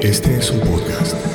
Este es un podcast.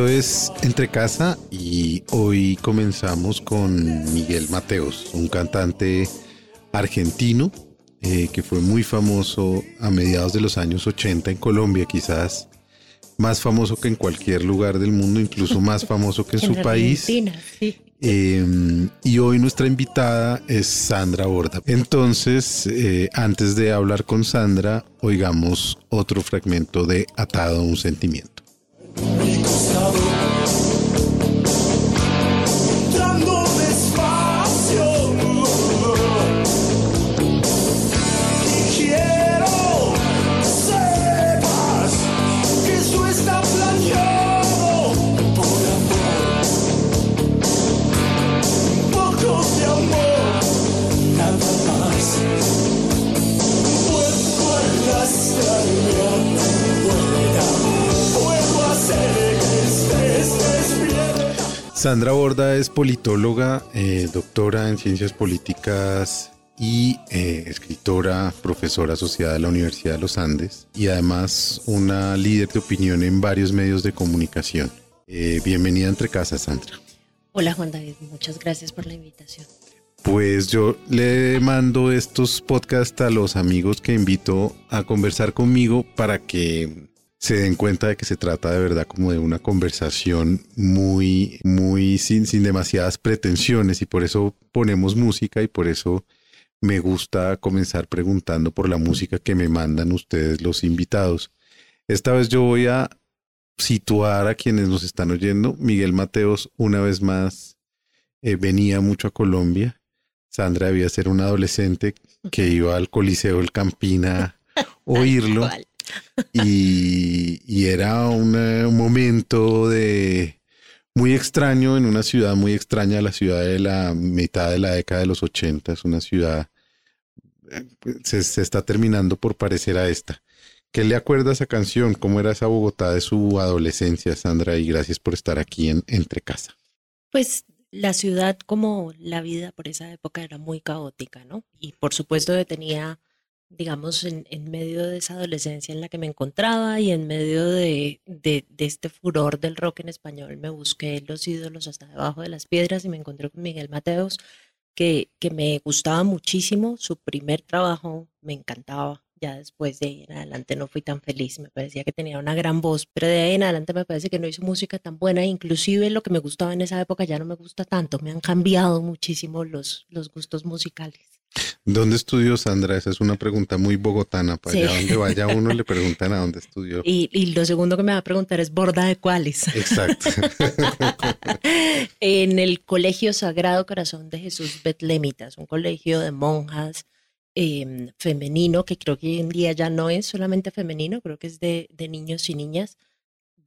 Esto es Entre Casa y hoy comenzamos con Miguel Mateos, un cantante argentino eh, que fue muy famoso a mediados de los años 80 en Colombia, quizás más famoso que en cualquier lugar del mundo, incluso más famoso que en su país. Sí. Eh, y hoy nuestra invitada es Sandra Borda. Entonces, eh, antes de hablar con Sandra, oigamos otro fragmento de Atado a un sentimiento. Mi Sandra Borda es politóloga, eh, doctora en ciencias políticas y eh, escritora, profesora asociada a la Universidad de los Andes y además una líder de opinión en varios medios de comunicación. Eh, bienvenida entre casas, Sandra. Hola Juan David, muchas gracias por la invitación. Pues yo le mando estos podcasts a los amigos que invito a conversar conmigo para que se den cuenta de que se trata de verdad como de una conversación muy, muy sin, sin demasiadas pretensiones y por eso ponemos música y por eso me gusta comenzar preguntando por la música que me mandan ustedes los invitados. Esta vez yo voy a situar a quienes nos están oyendo. Miguel Mateos una vez más eh, venía mucho a Colombia. Sandra debía ser una adolescente que iba al Coliseo del Campina a oírlo. Y, era un momento de muy extraño en una ciudad muy extraña, la ciudad de la mitad de la década de los 80, es una ciudad, se, se está terminando por parecer a esta. ¿Qué le acuerda a esa canción? ¿Cómo era esa Bogotá de su adolescencia, Sandra? Y gracias por estar aquí en Entre Casa. Pues la ciudad como la vida por esa época era muy caótica, ¿no? Y por supuesto que tenía, digamos, en, en medio de esa adolescencia en la que me encontraba y en medio de, este furor del rock en español, me busqué los ídolos hasta debajo de las piedras y me encontré con Miguel Mateos, que, que me gustaba muchísimo. Su primer trabajo me encantaba. Ya después de ahí en adelante no fui tan feliz, me parecía que tenía una gran voz, pero de ahí en adelante me parece que no hizo música tan buena, inclusive lo que me gustaba en esa época ya no me gusta tanto, me han cambiado muchísimo los gustos musicales. ¿Dónde estudió Sandra? Esa es una pregunta muy bogotana. Para Sí. allá donde vaya uno le preguntan a dónde estudió. Y, y lo segundo que me va a preguntar es borda de cuáles. Exacto. en el Colegio Sagrado Corazón de Jesús Betlemitas, un colegio de monjas em, femenino, que creo que hoy en día ya no es solamente femenino, creo que es de, de niños y niñas.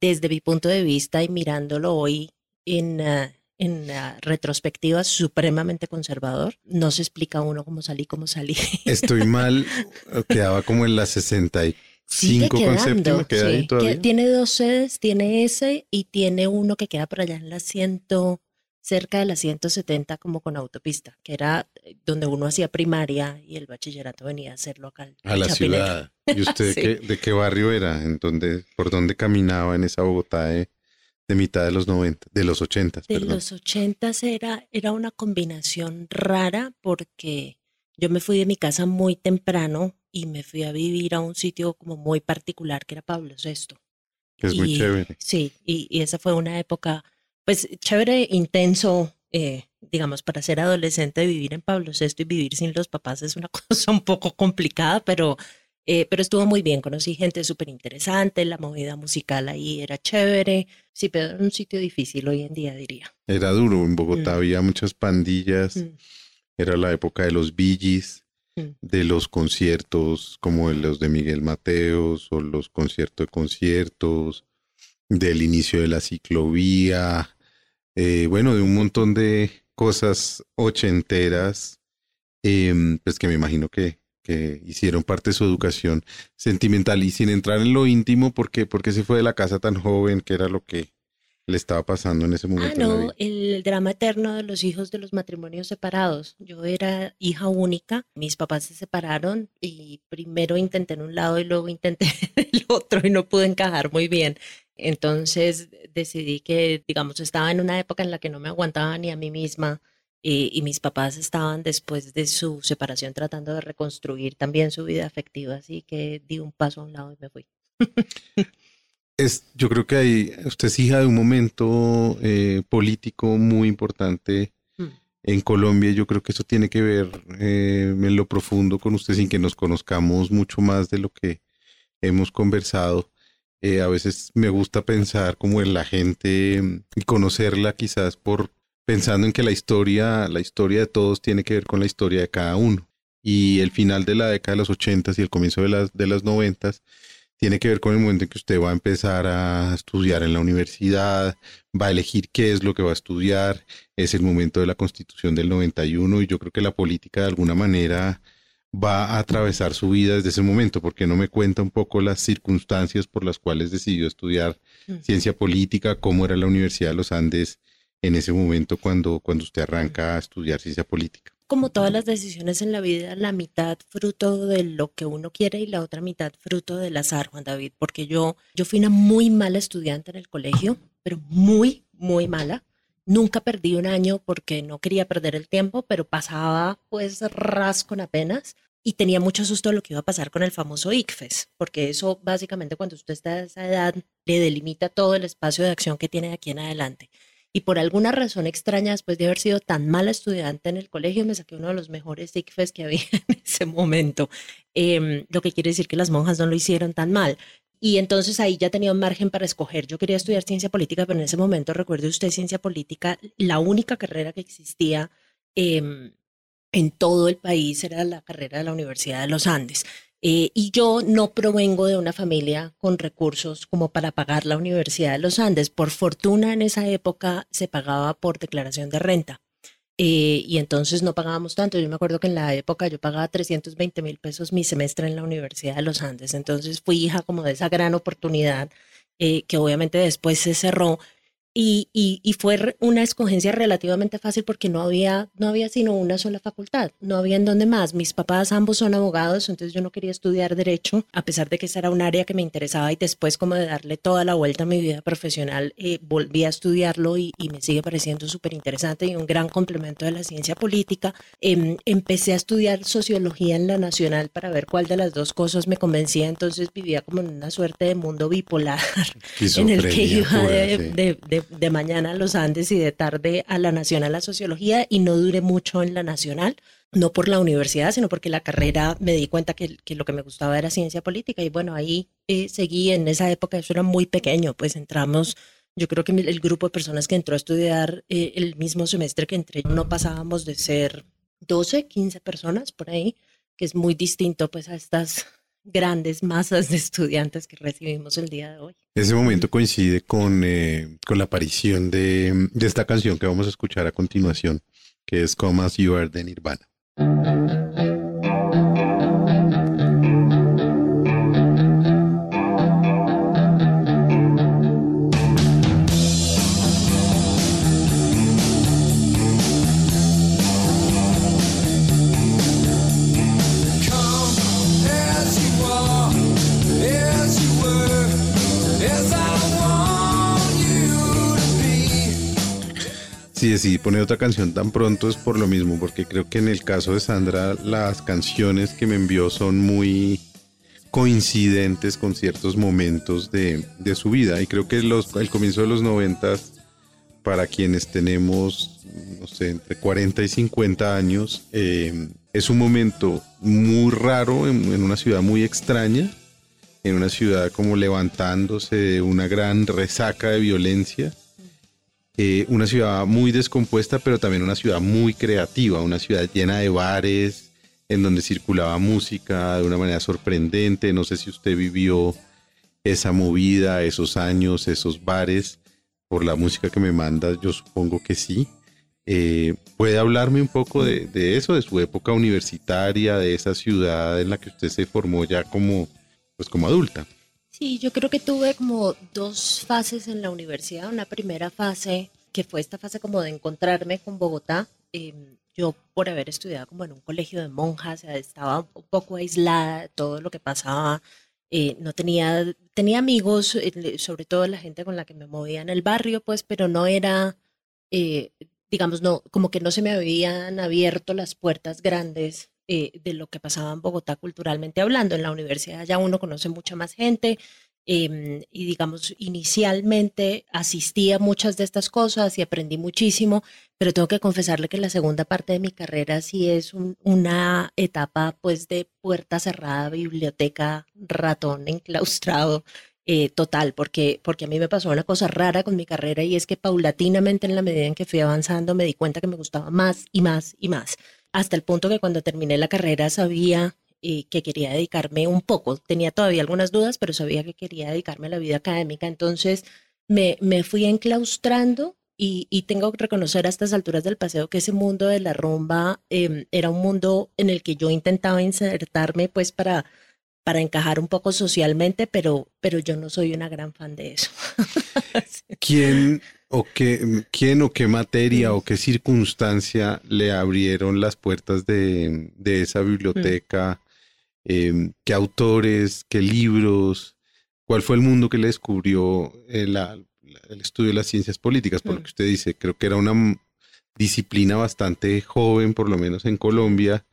Desde mi punto de vista y mirándolo hoy en, ah, en ah, retrospectiva, supremamente conservador. No se explica uno cómo salí, cómo salí. Estoy mal, quedaba como en la 65 Sigue con séptima, queda ahí sí. todavía. Que- Tiene dos sedes, tiene ese y tiene uno que queda por allá en la ciento, cerca de la 170 como con autopista, que era eh, donde uno hacía primaria y el bachillerato venía a hacerlo acá. A la Chapinero. ciudad. ¿Y usted Sí. qué- de qué barrio era? ¿En dónde, ¿Por dónde caminaba en esa Bogotá de, de mitad de los 90, de los 80, De perdón? los ochentas era, era una combinación rara porque yo me fui de mi casa muy temprano y me fui a vivir a un sitio como muy particular que era Pablo VI. Que es muy Y- chévere. Sí, y, y esa fue una época, pues chévere, intenso, eh, digamos, para ser adolescente, vivir en Pablo VI y vivir sin los papás es una cosa un poco complicada, pero Eh, pero estuvo muy bien, conocí gente súper interesante, la movida musical ahí era chévere. Sí, pero era un sitio difícil hoy en día, diría. Era duro, en Bogotá Mm. había muchas pandillas, Mm, era la época de los Billys, mm. de los conciertos como los de Miguel Mateos o los conciertos de conciertos, del inicio de la ciclovía, eh, bueno, de un montón de cosas ochenteras, em, pues que me imagino que, que hicieron parte de su educación sentimental y sin entrar en lo íntimo, ¿por qué? Porque se fue de la casa tan joven, que era lo que le estaba pasando en ese Ah, momento. en la no, el drama eterno de los hijos de los matrimonios separados. Yo era hija única, mis papás se separaron y primero intenté en un lado y luego intenté en el otro y no pude encajar muy bien. Entonces decidí que, digamos, estaba en una época en la que no me aguantaba ni a mí misma eh, y mis papás estaban después de su separación tratando de reconstruir también su vida afectiva, así que di un paso a un lado y me fui. Es, yo creo que ahí usted es hija de un momento eh, político muy importante Mm. en Colombia. y Yo creo que eso tiene que ver eh, en lo profundo con usted sin que nos conozcamos mucho más de lo que hemos conversado. Eh, a veces me gusta pensar como en la gente y conocerla quizás por pensando en que la historia, la historia de todos tiene que ver con la historia de cada uno. Y el final de la década de los ochentas y el comienzo de las, de las noventas tiene que ver con el momento en que usted va a empezar a estudiar en la universidad, va a elegir qué es lo que va a estudiar, es el momento de la constitución del 91 y yo creo que la política de alguna manera va a atravesar su vida desde ese momento, porque no me cuenta un poco las circunstancias por las cuales decidió estudiar Mm. ciencia política, cómo era la Universidad de los Andes en ese momento cuando, cuando usted arranca a estudiar ciencia política. como todas las decisiones en la vida, la mitad fruto de lo que uno quiere y la otra mitad fruto del azar, Juan David, porque yo, yo fui una muy mala estudiante en el colegio, pero muy, muy mala. Nunca perdí un año porque no quería perder el tiempo, pero pasaba pues ras con apenas y tenía mucho susto de lo que iba a pasar con el famoso ICFES, porque eso básicamente cuando usted está a esa edad le delimita todo el espacio de acción que tiene de aquí en adelante. Y por alguna razón extraña, después de haber sido tan mala estudiante en el colegio, me saqué uno de los mejores ICFES que había en ese momento. Em, lo que quiere decir que las monjas no lo hicieron tan mal. Y entonces ahí ya tenía margen para escoger. Yo quería estudiar ciencia política, pero en ese momento, recuerde usted, ciencia política, la única carrera que existía em, en todo el país era la carrera de la Universidad de los Andes. Eh, y yo no provengo de una familia con recursos como para pagar la Universidad de los Andes. Por fortuna en esa época se pagaba por declaración de renta. Eh, y entonces no pagábamos tanto. Yo me acuerdo que en la época yo pagaba 320 mil pesos mi semestre en la Universidad de los Andes. Entonces fui hija como de esa gran oportunidad eh, que obviamente después se cerró. Y, y, y, fue una escogencia relativamente fácil porque no había, no había sino una sola facultad, no había en donde más. Mis papás ambos son abogados, entonces yo no quería estudiar derecho, a pesar de que esa era un área que me interesaba y después como de darle toda la vuelta a mi vida profesional, eh, volví a estudiarlo y, y me sigue pareciendo súper interesante y un gran complemento de la ciencia política. Em, empecé a estudiar sociología en la nacional para ver cuál de las dos cosas me convencía, entonces vivía como en una suerte de mundo bipolar en el que iba de, de- de- de mañana a los Andes y de tarde a la Nacional a Sociología y no duré mucho en la Nacional, no por la universidad, sino porque la carrera me di cuenta que, que lo que me gustaba era ciencia política y bueno, ahí eh, seguí en esa época, eso era muy pequeño, pues entramos, yo creo que el grupo de personas que entró a estudiar eh, el mismo semestre que entré, no pasábamos de ser 12, 15 personas por ahí, que es muy distinto pues a estas grandes masas de estudiantes que recibimos el día de hoy. Ese momento coincide con, eh, con la aparición de, de esta canción que vamos a escuchar a continuación, que es Come As You Are de Nirvana. Decidí poner otra canción tan pronto es por lo mismo, porque creo que en el caso de Sandra las canciones que me envió son muy coincidentes con ciertos momentos de, su vida y creo que los, el comienzo de los noventas para quienes tenemos, no sé, entre 40 y 50 años, eh, es un momento muy raro en, una ciudad muy extraña, en una ciudad como levantándose de una gran resaca de violencia. Eh, una ciudad muy descompuesta, pero también una ciudad muy creativa, una ciudad llena de bares, en donde circulaba música de una manera sorprendente. No sé si usted vivió esa movida, esos años, esos bares, por la música que me manda, yo supongo que sí. Eh, ¿Puede hablarme un poco de, eso, de su época universitaria, de esa ciudad en la que usted se formó ya como, pues como adulta? Sí, yo creo que tuve como dos fases en la universidad. Una primera fase que fue esta fase como de encontrarme con Bogotá. Em, yo por haber estudiado como en un colegio de monjas, estaba un poco aislada de todo lo que pasaba. Eh, no tenía, tenía amigos, eh, sobre todo la gente con la que me movía en el barrio, pues, pero no era, eh, digamos, no, como que no se me habían abierto las puertas grandes de lo que pasaba en Bogotá culturalmente hablando. En la universidad ya uno conoce mucha más gente, Em, y digamos, inicialmente asistí a muchas de estas cosas y aprendí muchísimo, pero tengo que confesarle que la segunda parte de mi carrera sí es una etapa pues de puerta cerrada, biblioteca, ratón enclaustrado. Eh, total, porque, porque a mí me pasó una cosa rara con mi carrera y es que paulatinamente en la medida en que fui avanzando me di cuenta que me gustaba más y más y más, hasta el punto que cuando terminé la carrera sabía que quería dedicarme un poco. Tenía todavía algunas dudas, pero sabía que quería dedicarme a la vida académica. Entonces me, me fui enclaustrando y, y, tengo que reconocer a estas alturas del paseo que ese mundo de la rumba em, era un mundo en el que yo intentaba insertarme pues para, para encajar un poco socialmente, pero, pero yo no soy una gran fan de eso. ¿Quién o qué, quién o qué materia o qué circunstancia le abrieron las puertas de, de esa biblioteca Em, qué autores, qué libros, cuál fue el mundo que le descubrió el, el estudio de las ciencias políticas, por lo que usted dice, creo que era una disciplina bastante joven, por lo menos en Colombia,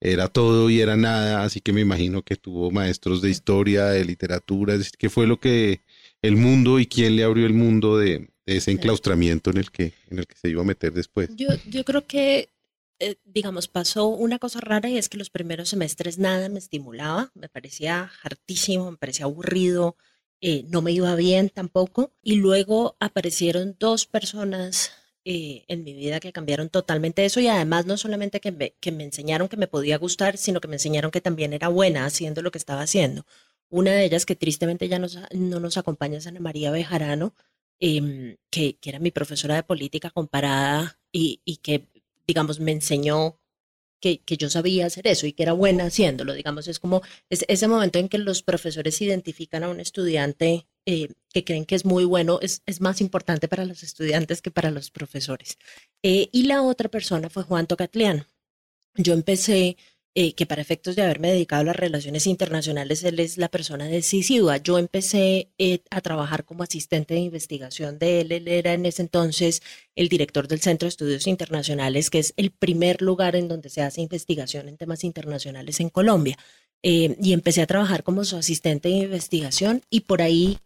era todo y era nada, así que me imagino que tuvo maestros de historia, de literatura, es decir, qué fue lo que el mundo y quién le abrió el mundo de, ese enclaustramiento en el que en el que se iba a meter después. Yo, yo creo que eh, digamos, pasó una cosa rara y es que los primeros semestres nada me estimulaba, me parecía hartísimo, me parecía aburrido, eh, no me iba bien tampoco. Y luego aparecieron dos personas eh, en mi vida que cambiaron totalmente eso y además no solamente que me, que me enseñaron que me podía gustar, sino que me enseñaron que también era buena haciendo lo que estaba haciendo. Una de ellas que tristemente ya nos, no nos acompaña es Ana María Bejarano, em, que, que, era mi profesora de política comparada y, que digamos, me enseñó que, que, yo sabía hacer eso y que era buena haciéndolo. Digamos, es como es, ese momento en que los profesores identifican a un estudiante eh, que creen que es muy bueno, es, es, más importante para los estudiantes que para los profesores. Eh, y la otra persona fue Juan Tocatlián. Yo empecé eh, que para efectos de haberme dedicado a las relaciones internacionales, él es la persona decisiva. Yo empecé eh, a trabajar como asistente de investigación de él. Él era en ese entonces el director del Centro de Estudios Internacionales, que es el primer lugar en donde se hace investigación en temas internacionales en Colombia. Eh, y empecé a trabajar como su asistente de investigación y por ahí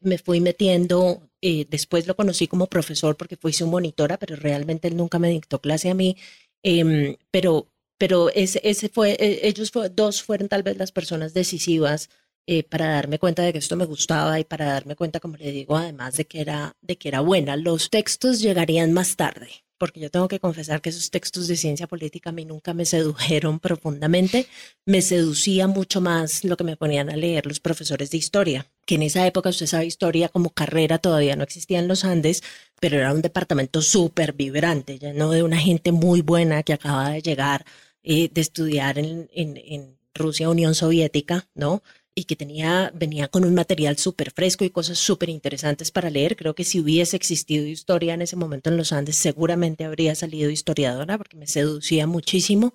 me fui metiendo. después lo conocí como profesor porque fui su monitora, pero realmente él nunca me dictó clase a mí. Em, pero pero ese, ese fue, e, ellos dos fueron tal vez las personas decisivas eh, para darme cuenta de que esto me gustaba y para darme cuenta, como le digo, además de que era, de que era buena. Los textos llegarían más tarde, porque yo tengo que confesar que esos textos de ciencia política a mí nunca me sedujeron profundamente. Me seducía mucho más lo que me ponían a leer los profesores de historia, que en esa época, usted sabe, historia como carrera todavía no existía en los Andes, pero era un departamento súper vibrante, lleno de una gente muy buena que acaba de llegar eh, de estudiar en, en, Rusia, Unión Soviética, ¿no? Y que tenía, venía con un material súper fresco y cosas súper interesantes para leer. Creo que si hubiese existido historia en ese momento en los Andes, seguramente habría salido historiadora porque me seducía muchísimo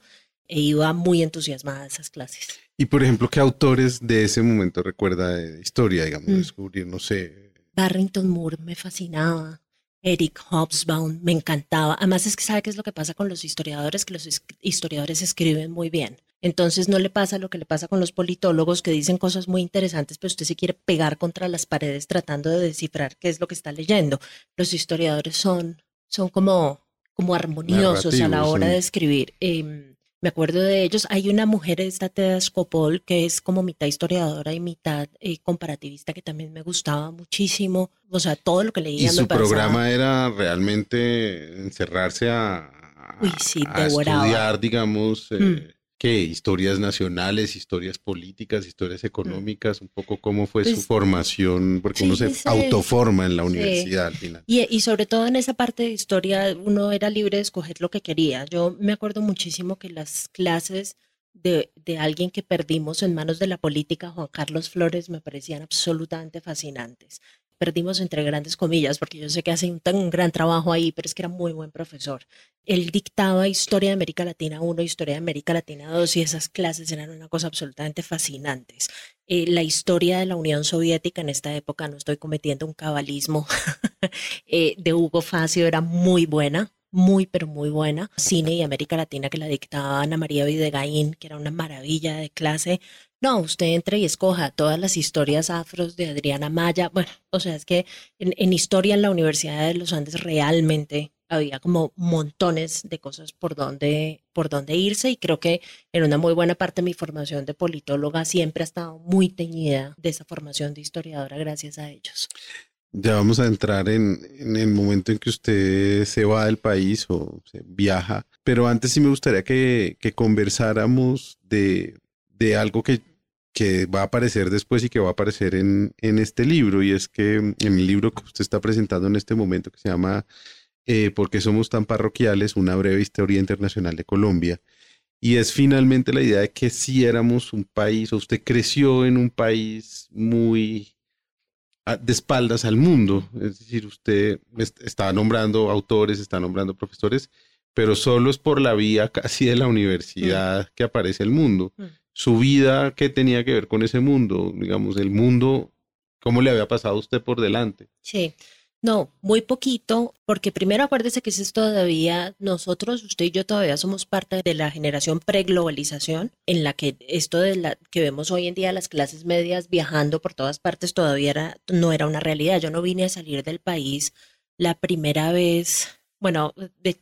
e iba muy entusiasmada a esas clases. Y por ejemplo, ¿qué autores de ese momento recuerda de historia, digamos, mm. descubrir, no sé? Barrington Moore me fascinaba. Eric Hobsbawm, me encantaba. Además es que sabe qué es lo que pasa con los historiadores, que los historiadores escriben muy bien. Entonces no le pasa lo que le pasa con los politólogos que dicen cosas muy interesantes, pero usted se quiere pegar contra las paredes tratando de descifrar qué es lo que está leyendo. Los historiadores son, son como, como armoniosos a la hora de escribir. Em, me acuerdo de ellos. Hay una mujer, esta Teda Scopol, que es como mitad historiadora y mitad eh, comparativista, que también me gustaba muchísimo. O sea, todo lo que leía y me su pasaba- programa era realmente encerrarse a, a- Uy, sí, a devoraba. estudiar, digamos, eh, Mm. ¿Qué? Historias nacionales, historias políticas, historias económicas, un poco cómo fue su Pues, formación, porque uno sí, se sí. autoforma en la Sí. universidad al final. Y, y sobre todo en esa parte de historia, uno era libre de escoger lo que quería. Yo me acuerdo muchísimo que las clases de, de alguien que perdimos en manos de la política, Juan Carlos Flores, me parecían absolutamente fascinantes. Perdimos entre grandes comillas, porque yo sé que hace un, tan- gran trabajo ahí, pero es que era muy buen profesor. Él dictaba Historia de América Latina 1, Historia de América Latina 2, y esas clases eran una cosa absolutamente fascinantes. Eh, la historia de la Unión Soviética en esta época, no estoy cometiendo un cabalismo, eh, de Hugo Facio era muy buena, muy, pero muy buena. Cine y América Latina que la dictaba Ana María Videgaín, que era una maravilla de clase. No, usted entre y escoja todas las historias afros de Adriana Maya. Bueno, o sea, es que en, historia en la Universidad de los Andes realmente había como montones de cosas por donde, por donde irse y creo que en una muy buena parte de mi formación de politóloga siempre ha estado muy teñida de esa formación de historiadora gracias a ellos. Ya vamos a entrar en, en el momento en que usted se va del país o se viaja, pero antes sí me gustaría que, que conversáramos de, de algo que, que va a aparecer después y que va a aparecer en, en este libro, y es que en el libro que usted está presentando en este momento, que se llama eh, ¿Por qué somos tan parroquiales? Una breve historia internacional de Colombia. Y es finalmente la idea de que si éramos un país, o usted creció en un país muy a- de espaldas al mundo. Es decir, usted est- está nombrando autores, está nombrando profesores, pero solo es por la vía casi de la universidad que aparece el mundo. Mm. Su vida, ¿qué tenía que ver con ese mundo? Digamos, el mundo, ¿cómo le había pasado a usted por delante? Sí, no, muy poquito, porque primero acuérdese que ese es todavía, nosotros, usted y yo todavía somos parte de la generación preglobalización, en la que esto de la que vemos hoy en día las clases medias viajando por todas partes todavía era, no era una realidad. Yo no vine a salir del país la primera vez, bueno, de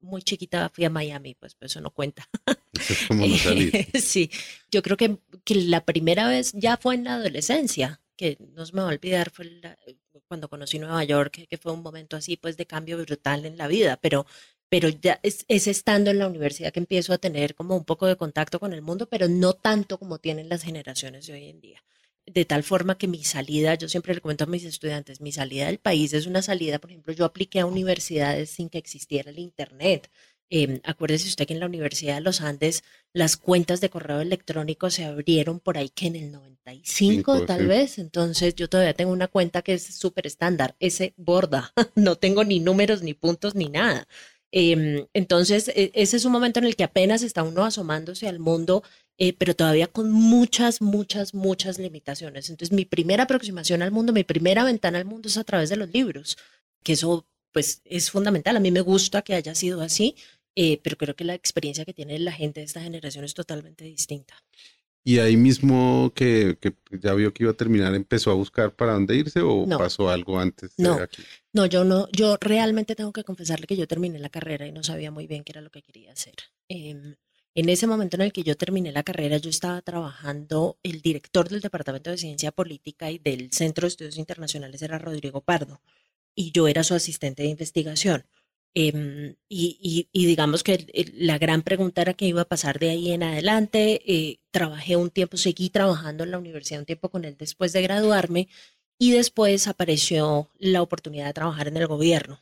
muy chiquita fui a Miami, pues, pues eso no cuenta. Eso es como no salir. Sí, yo creo que, que la primera vez ya fue en la adolescencia, que no se me va a olvidar, fue la- cuando conocí Nueva York, que, que fue un momento así, pues de cambio brutal en la vida, pero, pero ya es, es estando en la universidad que empiezo a tener como un poco de contacto con el mundo, pero no tanto como tienen las generaciones de hoy en día. De tal forma que mi salida, yo siempre le comento a mis estudiantes, mi salida del país es una salida, por ejemplo, yo apliqué a universidades sin que existiera el Internet. Eh, acuérdese usted que en la Universidad de los Andes las cuentas de correo electrónico se abrieron por ahí que en el 95 Cinco, tal sí. vez, entonces yo todavía tengo una cuenta que es súper estándar, ese borda, no tengo ni números ni puntos ni nada. Em, entonces e- ese es un momento en el que apenas está uno asomándose al mundo, eh, pero todavía con muchas, muchas, muchas limitaciones. Entonces mi primera aproximación al mundo, mi primera ventana al mundo es a través de los libros, que eso pues es fundamental. A mí me gusta que haya sido así, eh, pero creo que la experiencia que tiene la gente de esta generación es totalmente distinta. Y ahí mismo que, que ya vio que iba a terminar, ¿empezó a buscar para dónde irse o No. pasó algo antes de No. aquí? No, yo no, yo realmente tengo que confesarle que yo terminé la carrera y no sabía muy bien qué era lo que quería hacer. Em, en ese momento en el que yo terminé la carrera, yo estaba trabajando, el director del Departamento de Ciencia Política y del Centro de Estudios Internacionales era Rodrigo Pardo y yo era su asistente de investigación. Em, y, y- digamos que la gran pregunta era qué iba a pasar de ahí en adelante. Eh, trabajé un tiempo, seguí trabajando en la universidad un tiempo con él después de graduarme y después apareció la oportunidad de trabajar en el gobierno.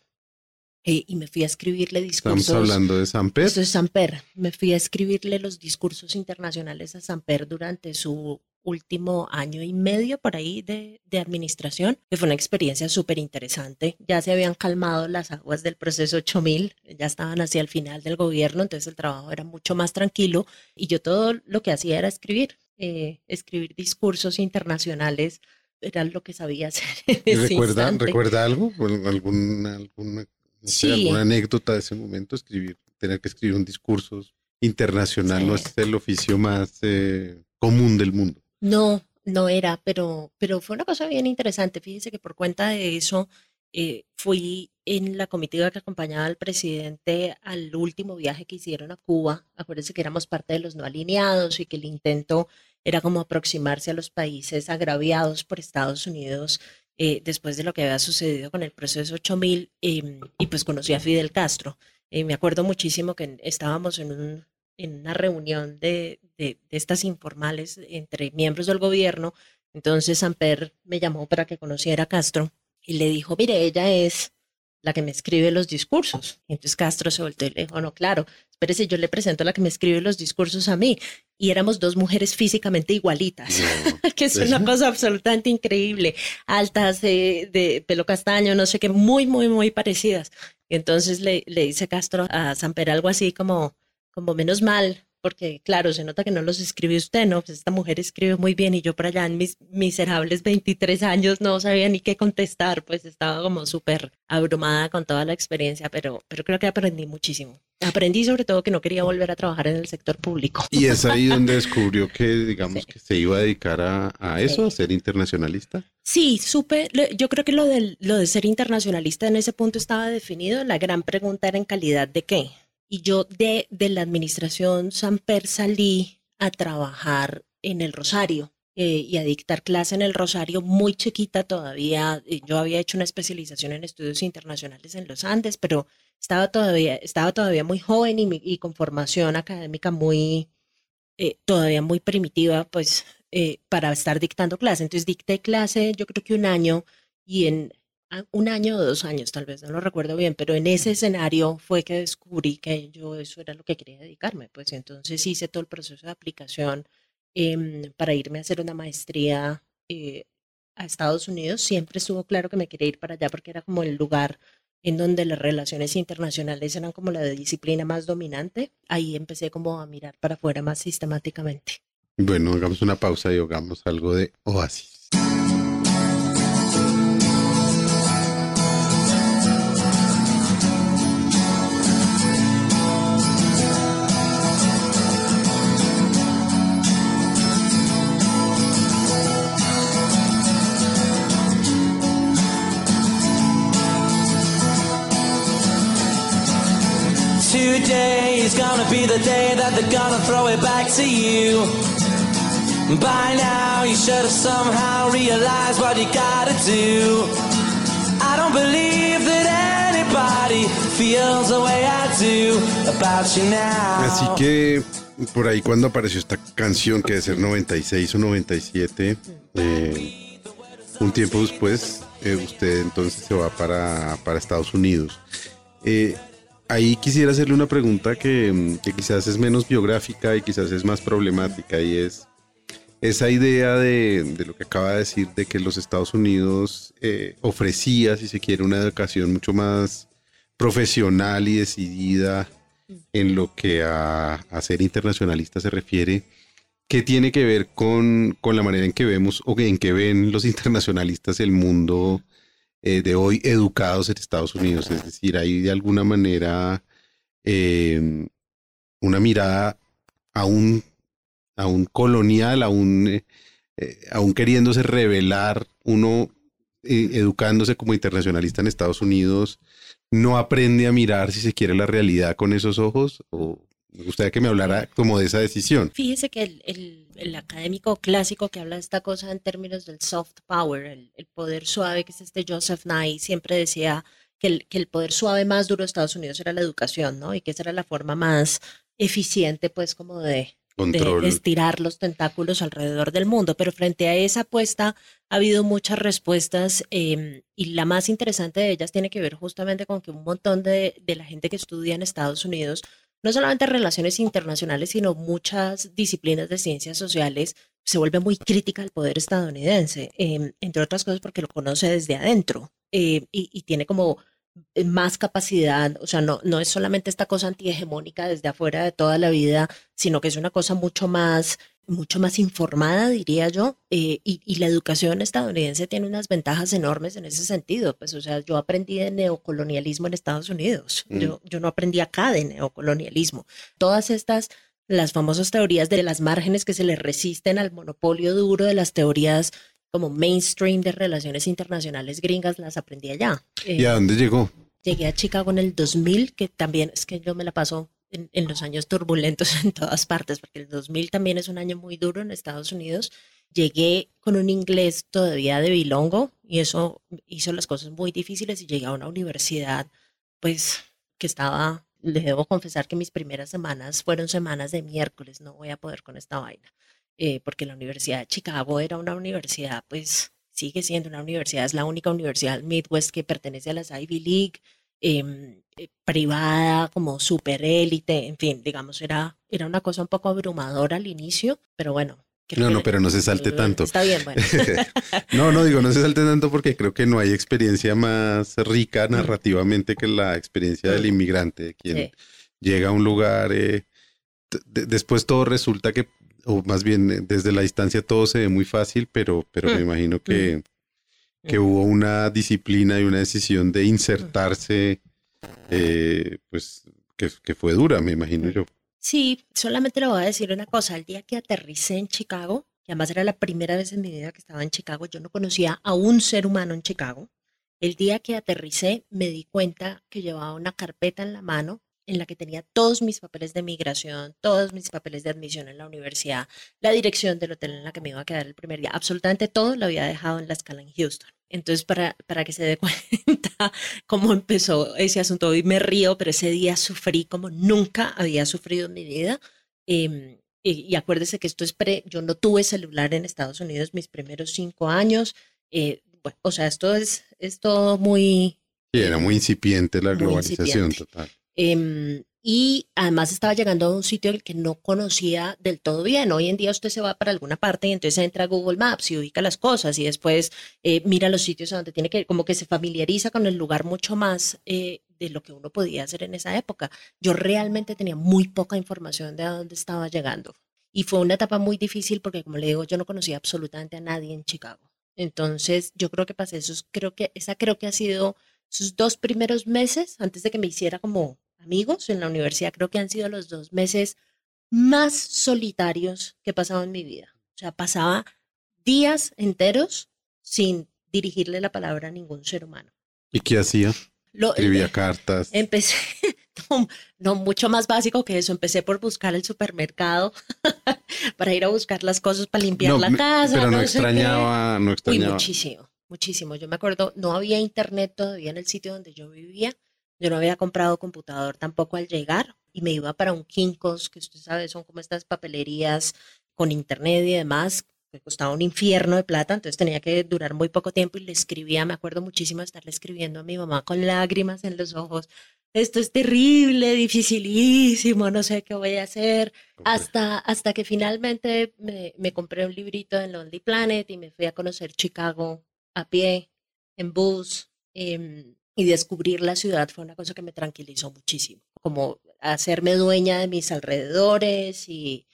Eh, y me fui a escribirle discursos. Estamos hablando de San Pedro. Esto es Samper. Me fui a escribirle los discursos internacionales a Samper durante su último año y medio por ahí de, de administración, que fue una experiencia súper interesante. Ya se habían calmado las aguas del proceso 8000, ya estaban hacia el final del gobierno, entonces el trabajo era mucho más tranquilo y yo todo lo que hacía era escribir, eh, escribir discursos internacionales, era lo que sabía hacer. en ¿Y ese ¿Recuerda, instante. ¿Recuerda algo? ¿O ¿Alguna, alguna, no sé, Sí. alguna anécdota de ese momento? Escribir, tener que escribir un discurso internacional no Sí. es el oficio más eh, común del mundo. No, no era, pero, pero fue una cosa bien interesante. Fíjese que por cuenta de eso, eh, fui en la comitiva que acompañaba al presidente al último viaje que hicieron a Cuba. Acuérdense que éramos parte de los no alineados y que el intento era como aproximarse a los países agraviados por Estados Unidos eh, después de lo que había sucedido con el proceso 8000 em, y pues conocí a Fidel Castro. Eh, me acuerdo muchísimo que estábamos en, un, en una reunión de, estas informales entre miembros del gobierno. Entonces Samper me llamó para que conociera a Castro y le dijo, mire, ella es la que me escribe los discursos. Entonces Castro se volteó y le dijo, claro, espérese, yo le presento a la que me escribe los discursos a mí. Y éramos dos mujeres físicamente igualitas, que es una cosa absolutamente increíble, altas, de, de, pelo castaño, no sé qué, muy, muy, muy parecidas. Y entonces le, le dice Castro a Samper algo así como, como menos mal, porque claro, se nota que no los escribe usted, ¿no? Pues esta mujer escribe muy bien y yo por allá en mis miserables 23 años no sabía ni qué contestar, pues estaba como súper abrumada con toda la experiencia, pero, pero creo que aprendí muchísimo. Aprendí sobre todo que no quería volver a trabajar en el sector público. Y es ahí donde descubrió que, digamos, sí. que se iba a dedicar a, a eso, sí. a ser internacionalista. Sí, supe, yo creo que lo de, lo de ser internacionalista en ese punto estaba definido. La gran pregunta era en calidad de qué. Y yo de, de la administración Samper salí a trabajar en el Rosario eh, y a dictar clase en el Rosario muy chiquita todavía. Eh, yo había hecho una especialización en estudios internacionales en los Andes, pero estaba todavía, estaba todavía muy joven y, con formación académica muy, eh, todavía muy primitiva, pues, eh, para estar dictando clase. Entonces dicté clase yo creo que un año y en un año o dos años, tal vez, no lo recuerdo bien, pero en ese escenario fue que descubrí que yo eso era lo que quería dedicarme, pues entonces hice todo el proceso de aplicación eh, para irme a hacer una maestría eh, a Estados Unidos. Siempre estuvo claro que me quería ir para allá porque era como el lugar en donde las relaciones internacionales eran como la de disciplina más dominante. Ahí empecé como a mirar para afuera más sistemáticamente. Bueno, hagamos una pausa y hagamos algo de oasis. Gonna be the day that they're gonna throw it back to you. By now, you should have somehow realized what you gotta do. I don't believe that anybody feels the way I do about you now. Así que por ahí cuando apareció esta canción que debe ser 96 o 97, eh, un tiempo después, eh, usted entonces se va para, para Estados Unidos. Eh, ahí quisiera hacerle una pregunta que, que, quizás es menos biográfica y quizás es más problemática y es esa idea de, lo que acaba de decir de que los Estados Unidos eh, ofrecía, si se quiere, una educación mucho más profesional y decidida en lo que a, a ser internacionalista se refiere. ¿Qué tiene que ver con, con, la manera en que vemos o en que ven los internacionalistas el mundo eh, de hoy educados en Estados Unidos. Es decir, hay de alguna manera eh, una mirada aún, aún colonial, aún, eh, aún queriéndose revelar, uno educándose como internacionalista en Estados Unidos, no aprende a mirar, si se quiere, la realidad con esos ojos. O, me gustaría que me hablara como de esa decisión. Fíjese que el, el, el, académico clásico que habla de esta cosa en términos del soft power, el, el poder suave, que es este Joseph Nye, siempre decía que el, que el poder suave más duro de Estados Unidos era la educación, ¿no? Y que esa era la forma más eficiente, pues, como de, de, estirar los tentáculos alrededor del mundo. Pero frente a esa apuesta ha habido muchas respuestas eh, y la más interesante de ellas tiene que ver justamente con que un montón de, de la gente que estudia en Estados Unidos no solamente relaciones internacionales, sino muchas disciplinas de ciencias sociales, se vuelve muy crítica al poder estadounidense, eh, entre otras cosas porque lo conoce desde adentro eh, y, y, tiene como más capacidad, o sea, no, no es solamente esta cosa antihegemónica desde afuera de toda la vida, sino que es una cosa mucho más mucho más informada, diría yo, eh, y, y, la educación estadounidense tiene unas ventajas enormes en ese sentido. Pues, o sea, yo aprendí de neocolonialismo en Estados Unidos, mm. yo, yo no aprendí acá de neocolonialismo. Todas estas, las famosas teorías de las márgenes que se le resisten al monopolio duro de las teorías como mainstream de relaciones internacionales gringas las aprendí allá. ¿Y a Eh, dónde llegó? Llegué a Chicago en el 2000, que también es que yo me la paso en, en los años turbulentos en todas partes, porque el 2000 también es un año muy duro en Estados Unidos. Llegué con un inglés todavía de bilongo y eso hizo las cosas muy difíciles y llegué a una universidad, pues, que estaba, le debo confesar que mis primeras semanas fueron semanas de miércoles, no voy a poder con esta vaina, eh, porque la Universidad de Chicago era una universidad, pues, sigue siendo una universidad, es la única universidad Midwest que pertenece a las Ivy League, eh, privada, como super élite, en fin, digamos, era, era una cosa un poco abrumadora al inicio, pero bueno. creo No, no, pero no se salte tanto. Está bien, bueno. no, no digo, no se salte tanto porque creo que no hay experiencia más rica narrativamente que la experiencia del Mm. inmigrante, quien Sí. llega a un lugar, eh, después todo resulta que, o más bien eh, desde la distancia todo se ve muy fácil, pero, pero me Mm. imagino que, que hubo una disciplina y una decisión de insertarse, eh, pues que, que fue dura, me imagino yo. Sí, solamente le voy a decir una cosa. El día que aterricé en Chicago, que además era la primera vez en mi vida que estaba en Chicago, yo no conocía a un ser humano en Chicago. El día que aterricé me di cuenta que llevaba una carpeta en la mano en la que tenía todos mis papeles de migración, todos mis papeles de admisión en la universidad, la dirección del hotel en la que me iba a quedar el primer día, absolutamente todo lo había dejado en la escala en Houston. Entonces, para, para que se dé cuenta cómo empezó ese asunto, hoy me río, pero ese día sufrí como nunca había sufrido en mi vida. Em, y, y acuérdese que esto es pre, yo no tuve celular en Estados Unidos mis primeros cinco años. eh, bueno, o sea, esto es, es todo muy, Sí, era muy incipiente la Muy globalización incipiente. total. Em, y además estaba llegando a un sitio que no conocía del todo bien. Hoy en día usted se va para alguna parte y entonces entra a Google Maps y ubica las cosas y después eh, mira los sitios a donde tiene que ir, como que se familiariza con el lugar mucho más eh, de lo que uno podía hacer en esa época. Yo realmente tenía muy poca información de a dónde estaba llegando. Y fue una etapa muy difícil porque, como le digo, yo no conocía absolutamente a nadie en Chicago. Entonces, yo creo que pasé esos, creo que esa creo que ha sido sus dos primeros meses antes de que me hiciera como amigos en la universidad, creo que han sido los dos meses más solitarios que he pasado en mi vida. O sea, pasaba días enteros sin dirigirle la palabra a ningún ser humano. ¿Y qué hacía? Lo, Escribía cartas. Empecé, no, no, mucho más básico que eso. Empecé por buscar el supermercado para ir a buscar las cosas para limpiar No, la casa. pero no, qué. extrañaba, no Uy, extrañaba. muchísimo, muchísimo. Yo me acuerdo, no había internet todavía en el sitio donde yo vivía. Yo no había comprado computador tampoco al llegar y me iba para un Kinkos, que usted sabe, son como estas papelerías con internet y demás, que costaba un infierno de plata, entonces tenía que durar muy poco tiempo y le escribía, me acuerdo muchísimo de estarle escribiendo a mi mamá con lágrimas en los ojos. Esto es terrible, dificilísimo, no sé qué voy a hacer. Hasta, hasta que finalmente me, me compré un librito en Lonely Planet y me fui a conocer Chicago a pie, en bus, em, y descubrir la ciudad fue una cosa que me tranquilizó muchísimo, como hacerme dueña de mis alrededores y,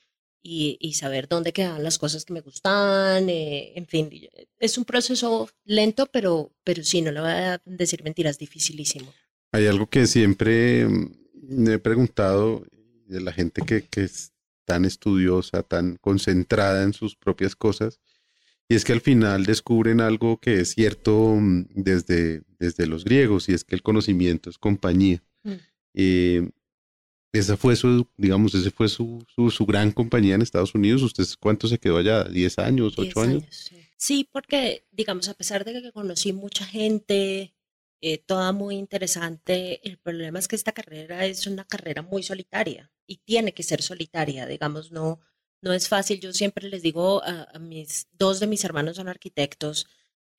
y, saber dónde quedaban las cosas que me gustaban, eh, en fin, y- es un proceso lento, pero, pero sí, no le voy a decir mentiras, dificilísimo. Hay algo que siempre mm, me he preguntado de la gente que, que es tan estudiosa, tan concentrada en sus propias cosas, y es que al final descubren algo que es cierto mm, desde, desde los griegos, y es que el conocimiento es compañía. Mm. Eh, esa fue su, digamos, ese fue su, su, su gran compañía en Estados Unidos. ¿Usted cuánto se quedó allá? ¿10 años? Diez ¿8 años? sí. Sí, porque, digamos, a pesar de que conocí mucha gente, eh, toda muy interesante, el problema es que esta carrera es una carrera muy solitaria y tiene que ser solitaria, digamos, no, no es fácil. Yo siempre les digo a, a mis, dos de mis hermanos son arquitectos,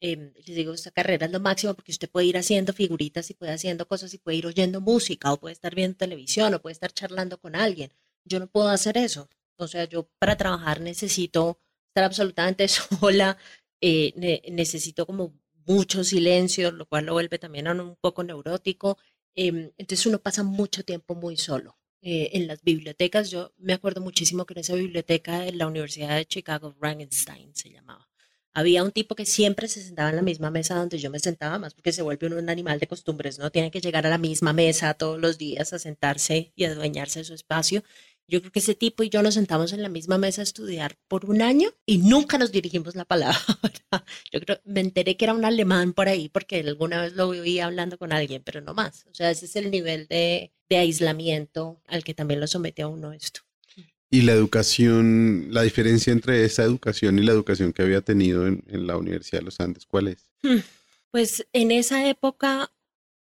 em, les digo, esta carrera es lo máximo porque usted puede ir haciendo figuritas y puede haciendo cosas y puede ir oyendo música o puede estar viendo televisión o puede estar charlando con alguien. Yo no puedo hacer eso. O sea, yo para trabajar necesito estar absolutamente sola, eh, ne- necesito como mucho silencio, lo cual lo vuelve también a un poco neurótico. em, entonces uno pasa mucho tiempo muy solo. Eh, en las bibliotecas, yo me acuerdo muchísimo que en esa biblioteca de la Universidad de Chicago, Frankenstein se llamaba, había un tipo que siempre se sentaba en la misma mesa donde yo me sentaba, más porque se vuelve un animal de costumbres, ¿no? Tiene que llegar a la misma mesa todos los días a sentarse y a adueñarse de su espacio. Yo creo que ese tipo y yo nos sentamos en la misma mesa a estudiar por un año y nunca nos dirigimos la palabra. Yo creo, me enteré que era un alemán por ahí porque alguna vez lo oí hablando con alguien, pero no más. O sea, ese es el nivel de, de aislamiento al que también lo somete a uno esto. Y la educación, la diferencia entre esa educación y la educación que había tenido en, en la Universidad de los Andes, ¿cuál es? Hmm, pues en esa época,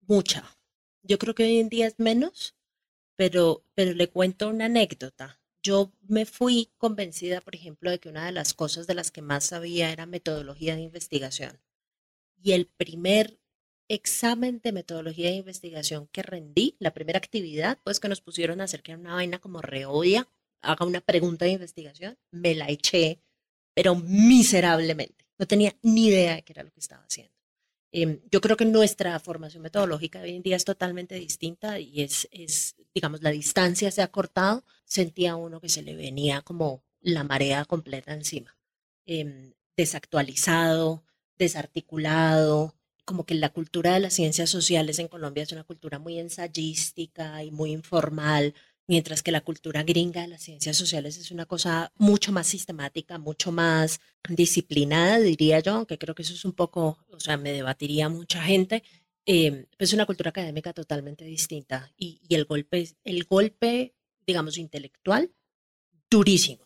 mucha. Yo creo que hoy en día es menos, pero, pero le cuento una anécdota. Yo me fui convencida, por ejemplo, de que una de las cosas de las que más sabía era metodología de investigación. Y el primer examen de metodología de investigación que rendí, la primera actividad, pues que nos pusieron a hacer, que era una vaina como reodia, haga una pregunta de investigación, me la eché, pero miserablemente. No tenía ni idea de qué era lo que estaba haciendo. Em, yo creo que nuestra formación metodológica hoy en día es totalmente distinta y es, es, digamos, la distancia se ha cortado. Sentía uno que se le venía como la marea completa encima. Eh, desactualizado, desarticulado, como que la cultura de las ciencias sociales en Colombia es una cultura muy ensayística y muy informal, mientras que la cultura gringa de las ciencias sociales es una cosa mucho más sistemática, mucho más disciplinada, diría yo, aunque creo que eso es un poco, o sea, me debatiría mucha gente. Eh, es una cultura académica totalmente distinta y, y, el golpe, el golpe, digamos, intelectual, durísimo,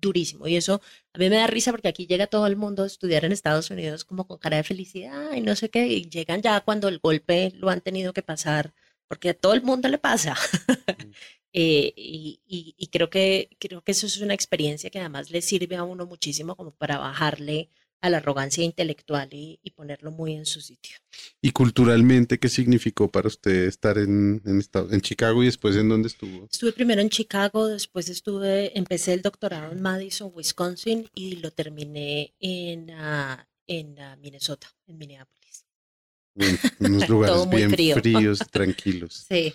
durísimo. Y eso a mí me da risa porque aquí llega todo el mundo a estudiar en Estados Unidos como con cara de felicidad y no sé qué, y llegan ya cuando el golpe lo han tenido que pasar, porque a todo el mundo le pasa. Eh, y, y, y, creo, que, creo que eso es una experiencia que además le sirve a uno muchísimo como para bajarle a la arrogancia intelectual y, y ponerlo muy en su sitio. ¿Y culturalmente qué significó para usted estar en, en, en, Chicago y después en dónde estuvo? Estuve primero en Chicago, después estuve, empecé el doctorado en Madison, Wisconsin y lo terminé en, uh, en uh, Minnesota, en Minneapolis. En unos lugares bien frío. fríos, tranquilos. Sí.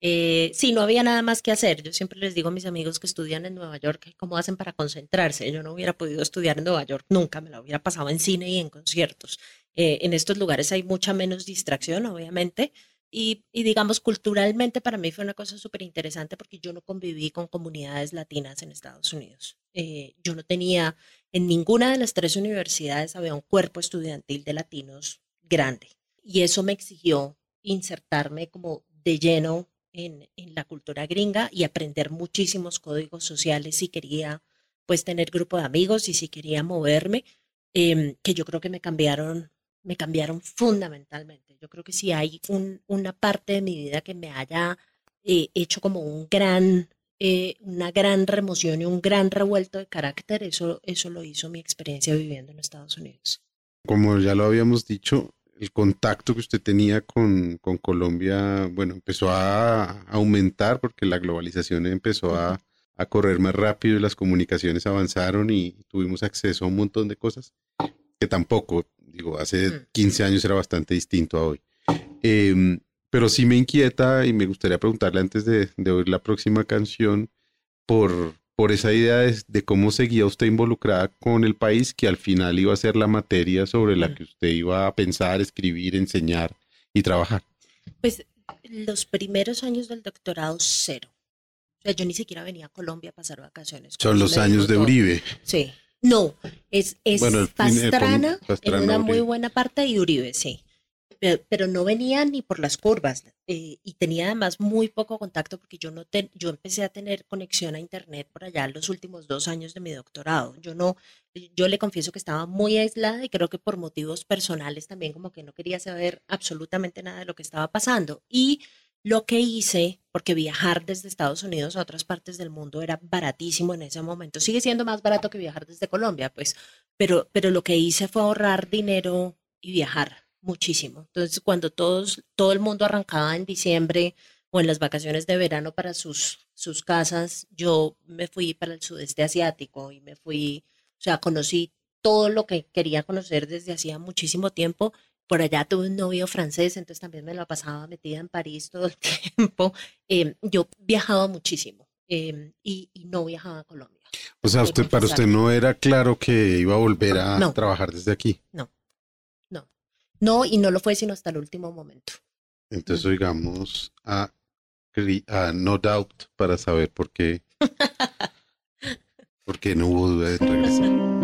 Eh, sí, no había nada más que hacer. Yo siempre les digo a mis amigos que estudian en Nueva York cómo hacen para concentrarse. Yo no hubiera podido estudiar en Nueva York nunca, me lo hubiera pasado en cine y en conciertos. Eh, en estos lugares hay mucha menos distracción, obviamente. Y, y digamos, culturalmente para mí fue una cosa súper interesante porque yo no conviví con comunidades latinas en Estados Unidos. Eh, yo no tenía, en ninguna de las tres universidades había un cuerpo estudiantil de latinos grande. Y eso me exigió insertarme como de lleno en, la cultura gringa y aprender muchísimos códigos sociales si quería pues tener grupo de amigos y si quería moverme, eh, que yo creo que me cambiaron, me cambiaron fundamentalmente. Yo creo que si hay un, una parte de mi vida que me haya eh, hecho como un gran, eh, una gran remoción y un gran revuelto de carácter, eso, eso lo hizo mi experiencia viviendo en Estados Unidos. Como ya lo habíamos dicho, el contacto que usted tenía con, con Colombia, bueno, empezó a, aumentar porque la globalización empezó a, a, correr más rápido y las comunicaciones avanzaron y tuvimos acceso a un montón de cosas que tampoco, digo, hace 15 años era bastante distinto a hoy. Eh, pero sí me inquieta y me gustaría preguntarle antes de, de oír la próxima canción por, por esa idea de, de, cómo seguía usted involucrada con el país, que al final iba a ser la materia sobre la que usted iba a pensar, escribir, enseñar y trabajar. Pues los primeros años del doctorado, cero. O sea, yo ni siquiera venía a Colombia a pasar vacaciones. Son los años de Uribe. Sí. No, es, es bueno, Pastrana, en una Uribe. muy buena parte y Uribe, sí pero, no venía ni por las curvas eh, y tenía además muy poco contacto porque yo no te, yo empecé a tener conexión a internet por allá los últimos dos años de mi doctorado. Yo no, yo le confieso que estaba muy aislada y creo que por motivos personales también como que no quería saber absolutamente nada de lo que estaba pasando y lo que hice, porque viajar desde Estados Unidos a otras partes del mundo era baratísimo en ese momento, sigue siendo más barato que viajar desde Colombia, pues, pero, pero lo que hice fue ahorrar dinero y viajar muchísimo. Entonces, cuando todos, todo el mundo arrancaba en diciembre o en las vacaciones de verano para sus, sus casas, yo me fui para el sudeste asiático y me fui, o sea, conocí todo lo que quería conocer desde hacía muchísimo tiempo. Por allá tuve un novio francés, entonces también me la pasaba metida en París todo el tiempo. Eh, yo viajaba muchísimo eh, y, y, no viajaba a Colombia. O sea, usted, para usted no era claro que iba a volver a no, trabajar desde aquí. No, no, y no lo fue sino hasta el último momento. Entonces oigamos a, a No Doubt para saber por qué Porque no hubo duda de regresar.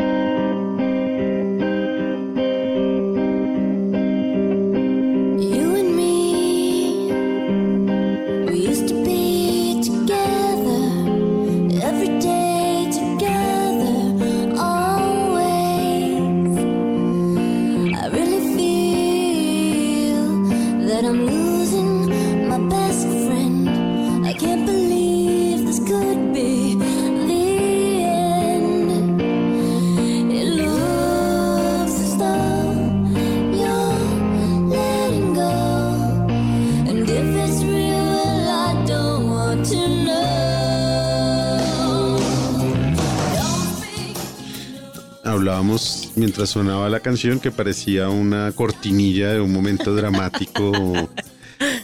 Mientras sonaba la canción que parecía una cortinilla de un momento dramático.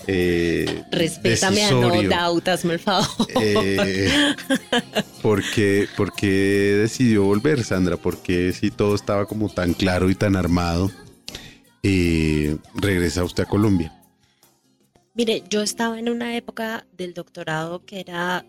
eh, Respétame a no decisorio. doubt, hazme el favor. Eh, porque, porque decidió volver, Sandra, porque si todo estaba como tan claro y tan armado, eh, regresa usted a Colombia. Mire, yo estaba en una época del doctorado que era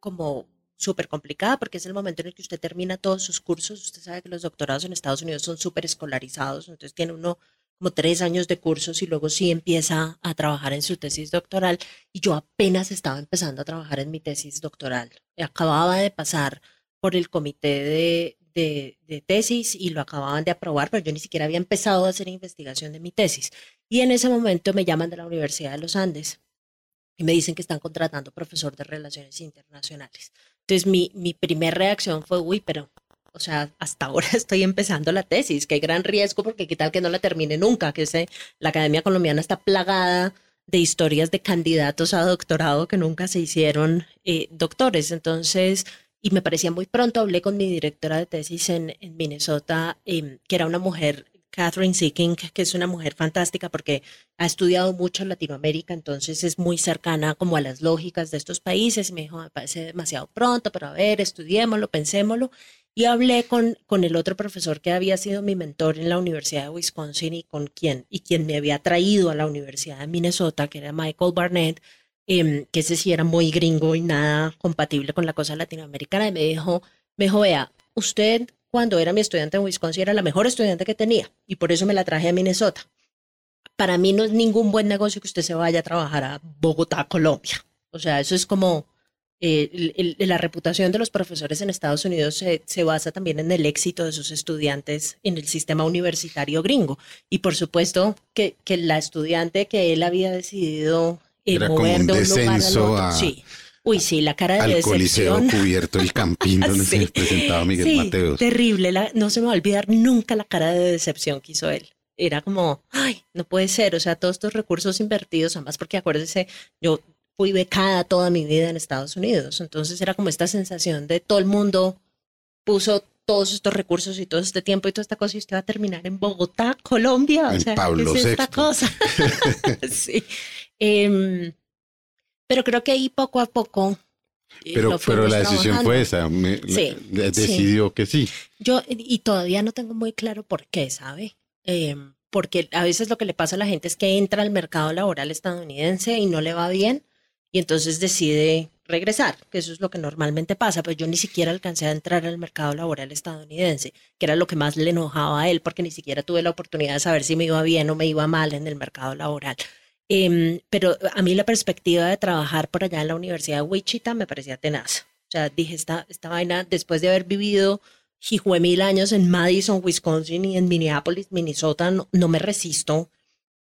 como súper complicada porque es el momento en el que usted termina todos sus cursos. Usted sabe que los doctorados en Estados Unidos son súper escolarizados, entonces tiene uno como tres años de cursos y luego sí empieza a trabajar en su tesis doctoral. Y yo apenas estaba empezando a trabajar en mi tesis doctoral. Acababa de pasar por el comité de, de, de tesis y lo acababan de aprobar, pero yo ni siquiera había empezado a hacer investigación de mi tesis. Y en ese momento me llaman de la Universidad de los Andes y me dicen que están contratando profesor de relaciones internacionales. Entonces mi, mi primera reacción fue, uy, pero, o sea, hasta ahora estoy empezando la tesis, hay gran riesgo porque qué tal que no la termine nunca, que sé, la Academia Colombiana está plagada de historias de candidatos a doctorado que nunca se hicieron eh, doctores. Entonces, y me parecía muy pronto, hablé con mi directora de tesis en, Minnesota, eh, que era una mujer, Catherine Seeking, que es una mujer fantástica porque ha estudiado mucho Latinoamérica, entonces es muy cercana como a las lógicas de estos países. Y me dijo, me parece demasiado pronto, pero a ver, estudiémoslo, pensémoslo. Y hablé con, con el otro profesor que había sido mi mentor en la Universidad de Wisconsin y con quien, y quien me había traído a la Universidad de Minnesota, que era Michael Barnett, em, que ese sí era muy gringo y nada compatible con la cosa latinoamericana. Y me dijo, me dijo, vea, usted cuando era mi estudiante en Wisconsin era la mejor estudiante que tenía y por eso me la traje a Minnesota. Para mí no es ningún buen negocio que usted se vaya a trabajar a Bogotá, Colombia. O sea, eso es como eh, el- el- la reputación de los profesores en Estados Unidos se, se basa también en el éxito de sus estudiantes en el sistema universitario gringo. Y por supuesto que, que la estudiante que él había decidido eh, mover un de un lugar al otro. a- Sí. Uy, sí, la cara de Al Coliseo decepción. cubierto el campín donde Sí. se presentaba Miguel Sí, Mateos. terrible. la- no se me va a olvidar nunca la cara de decepción que hizo él. Era como, ay, no puede ser. O sea, todos estos recursos invertidos, además porque acuérdese, yo fui becada toda mi vida en Estados Unidos. Entonces era como esta sensación de todo el mundo puso todos estos recursos y todo este tiempo y toda esta cosa y usted va a terminar en Bogotá, Colombia. O En sea, Pablo ¿qué es esta cosa? sí. Em, pero creo que ahí poco a poco. eh, Pero, la decisión trabajando. fue esa. me- la- Sí, la- sí. decidió que sí. Yo, y todavía no tengo muy claro por qué, ¿sabe? Em, porque a veces lo que le pasa a la gente es que entra al mercado laboral estadounidense y no le va bien y entonces decide regresar, que eso es lo que normalmente pasa, pero yo ni siquiera alcancé a entrar al mercado laboral estadounidense, que era lo que más le enojaba a él, porque ni siquiera tuve la oportunidad de saber si me iba bien o me iba mal en el mercado laboral. Em, pero a mí la perspectiva de trabajar por allá en la Universidad de Wichita me parecía tenaz. O sea, dije, esta, esta vaina, después de haber vivido hijo mil años en Madison, Wisconsin y en Minneapolis, Minnesota, no, no me resisto,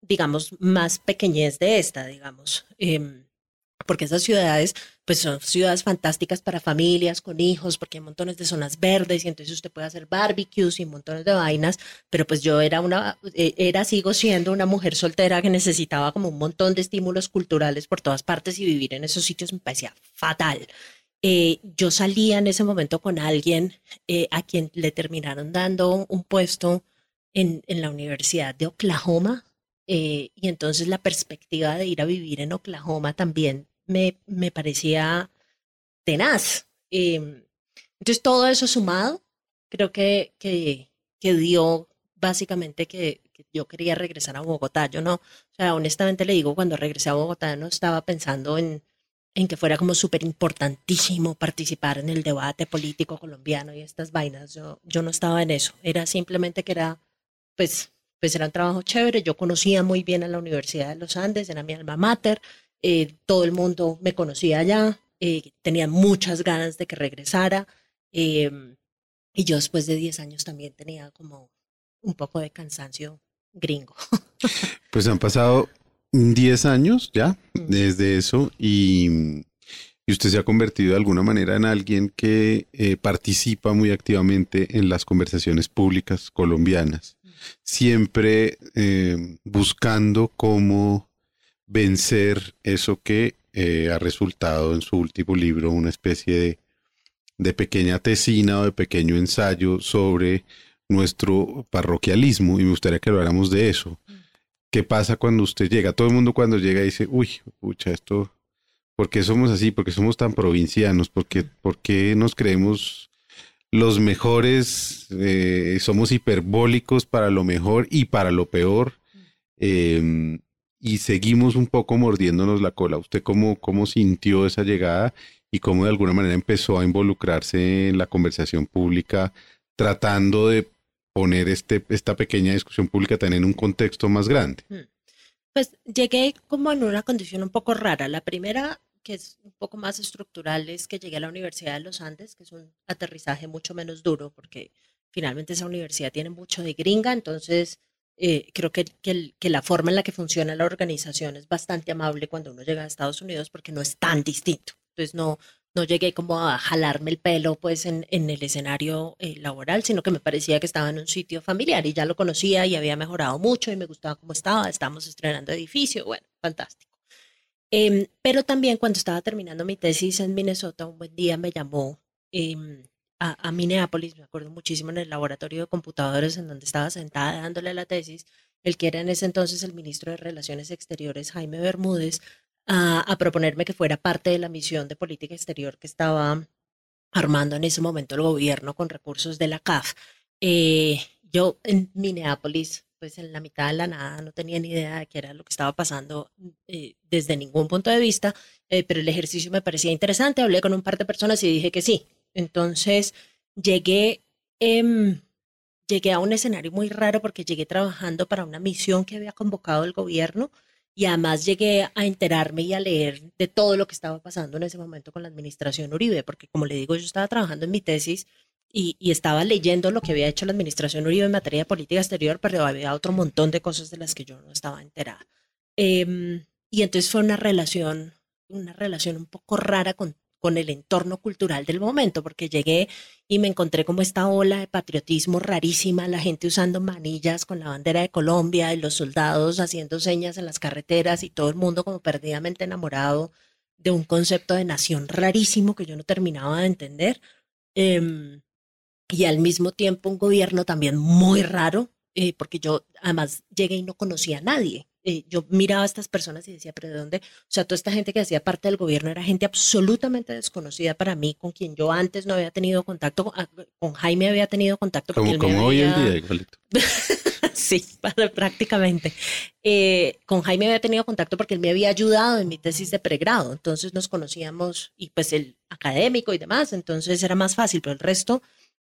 digamos, más pequeñez de esta, digamos. Em, porque esas ciudades, pues son ciudades fantásticas para familias con hijos, porque hay montones de zonas verdes y entonces usted puede hacer barbecues y montones de vainas, pero pues yo era una, eh, era, sigo siendo una mujer soltera que necesitaba como un montón de estímulos culturales por todas partes y vivir en esos sitios me parecía fatal. Eh, yo salía en ese momento con alguien eh, a quien le terminaron dando un puesto en, en la Universidad de Oklahoma eh, y entonces la perspectiva de ir a vivir en Oklahoma también me, me parecía tenaz. Eh, entonces todo eso sumado, creo que, que, que dio básicamente que, yo quería regresar a Bogotá. Yo no, o sea, honestamente le digo, cuando regresé a Bogotá no estaba pensando en, en que fuera como súper importantísimo participar en el debate político colombiano y estas vainas. Yo, yo no estaba en eso. Era simplemente que era, pues, pues era un trabajo chévere. Yo conocía muy bien a la Universidad de los Andes, era mi alma mater. Eh, todo el mundo me conocía allá. eh, tenía muchas ganas de que regresara. eh, y yo después de 10 años también tenía como un poco de cansancio gringo. Pues han pasado 10 años ya desde eso y, y usted se ha convertido de alguna manera en alguien que eh, participa muy activamente en las conversaciones públicas colombianas, siempre eh, buscando cómo vencer eso que eh, ha resultado en su último libro una especie de, de pequeña tesina o de pequeño ensayo sobre nuestro parroquialismo y me gustaría que habláramos de eso. ¿Qué pasa cuando usted llega? Todo el mundo cuando llega dice, uy, pucha, esto, ¿por qué somos así? ¿Por qué somos tan provincianos? ¿Por qué, por qué nos creemos los mejores? Eh, somos hiperbólicos para lo mejor y para lo peor. Eh, y seguimos un poco mordiéndonos la cola. ¿Usted cómo, cómo sintió esa llegada y cómo de alguna manera empezó a involucrarse en la conversación pública, tratando de poner este, esta pequeña discusión pública también en un contexto más grande? Pues llegué como en una condición un poco rara. La primera, que es un poco más estructural, es que llegué a la Universidad de los Andes, que es un aterrizaje mucho menos duro, porque finalmente esa universidad tiene mucho de gringa, entonces eh, creo que, que, que la forma en la que funciona la organización es bastante amable cuando uno llega a Estados Unidos porque no es tan distinto. Entonces no, no llegué como a jalarme el pelo pues en, en el escenario eh, laboral, sino que me parecía que estaba en un sitio familiar y ya lo conocía y había mejorado mucho y me gustaba cómo estaba, estábamos estrenando edificio, bueno, fantástico. Em, pero también cuando estaba terminando mi tesis en Minnesota, un buen día me llamó em, a, a Minneapolis, me acuerdo muchísimo en el laboratorio de computadores en donde estaba sentada dándole la tesis, el que era en ese entonces el ministro de Relaciones Exteriores, Jaime Bermúdez, a, a proponerme que fuera parte de la misión de política exterior que estaba armando en ese momento el gobierno con recursos de la CAF. Eh, yo en Minneapolis, pues en la mitad de la nada, no tenía ni idea de qué era lo que estaba pasando eh, desde ningún punto de vista, eh, pero el ejercicio me parecía interesante, hablé con un par de personas y dije que sí. Entonces llegué, em, llegué a un escenario muy raro porque llegué trabajando para una misión que había convocado el gobierno y además llegué a enterarme y a leer de todo lo que estaba pasando en ese momento con la administración Uribe, porque como le digo, yo estaba trabajando en mi tesis y, estaba leyendo lo que había hecho la administración Uribe en materia de política exterior, pero había otro montón de cosas de las que yo no estaba enterada. Em, y entonces fue una relación, una relación un poco rara con, con el entorno cultural del momento, porque llegué y me encontré como esta ola de patriotismo rarísima, la gente usando manillas con la bandera de Colombia y los soldados haciendo señas en las carreteras y todo el mundo como perdidamente enamorado de un concepto de nación rarísimo que yo no terminaba de entender. Em, y al mismo tiempo un gobierno también muy raro, eh, porque yo además llegué y no conocía a nadie. Eh, yo miraba a estas personas y decía, pero ¿de dónde? O sea, toda esta gente que hacía parte del gobierno era gente absolutamente desconocida para mí, con quien yo antes no había tenido contacto, con, ah, con Jaime había tenido contacto. Como, hoy en día, igualito. sí, para- prácticamente. Eh, con Jaime había tenido contacto porque él me había ayudado en mi tesis de pregrado, entonces nos conocíamos y pues el académico y demás, entonces era más fácil, pero el resto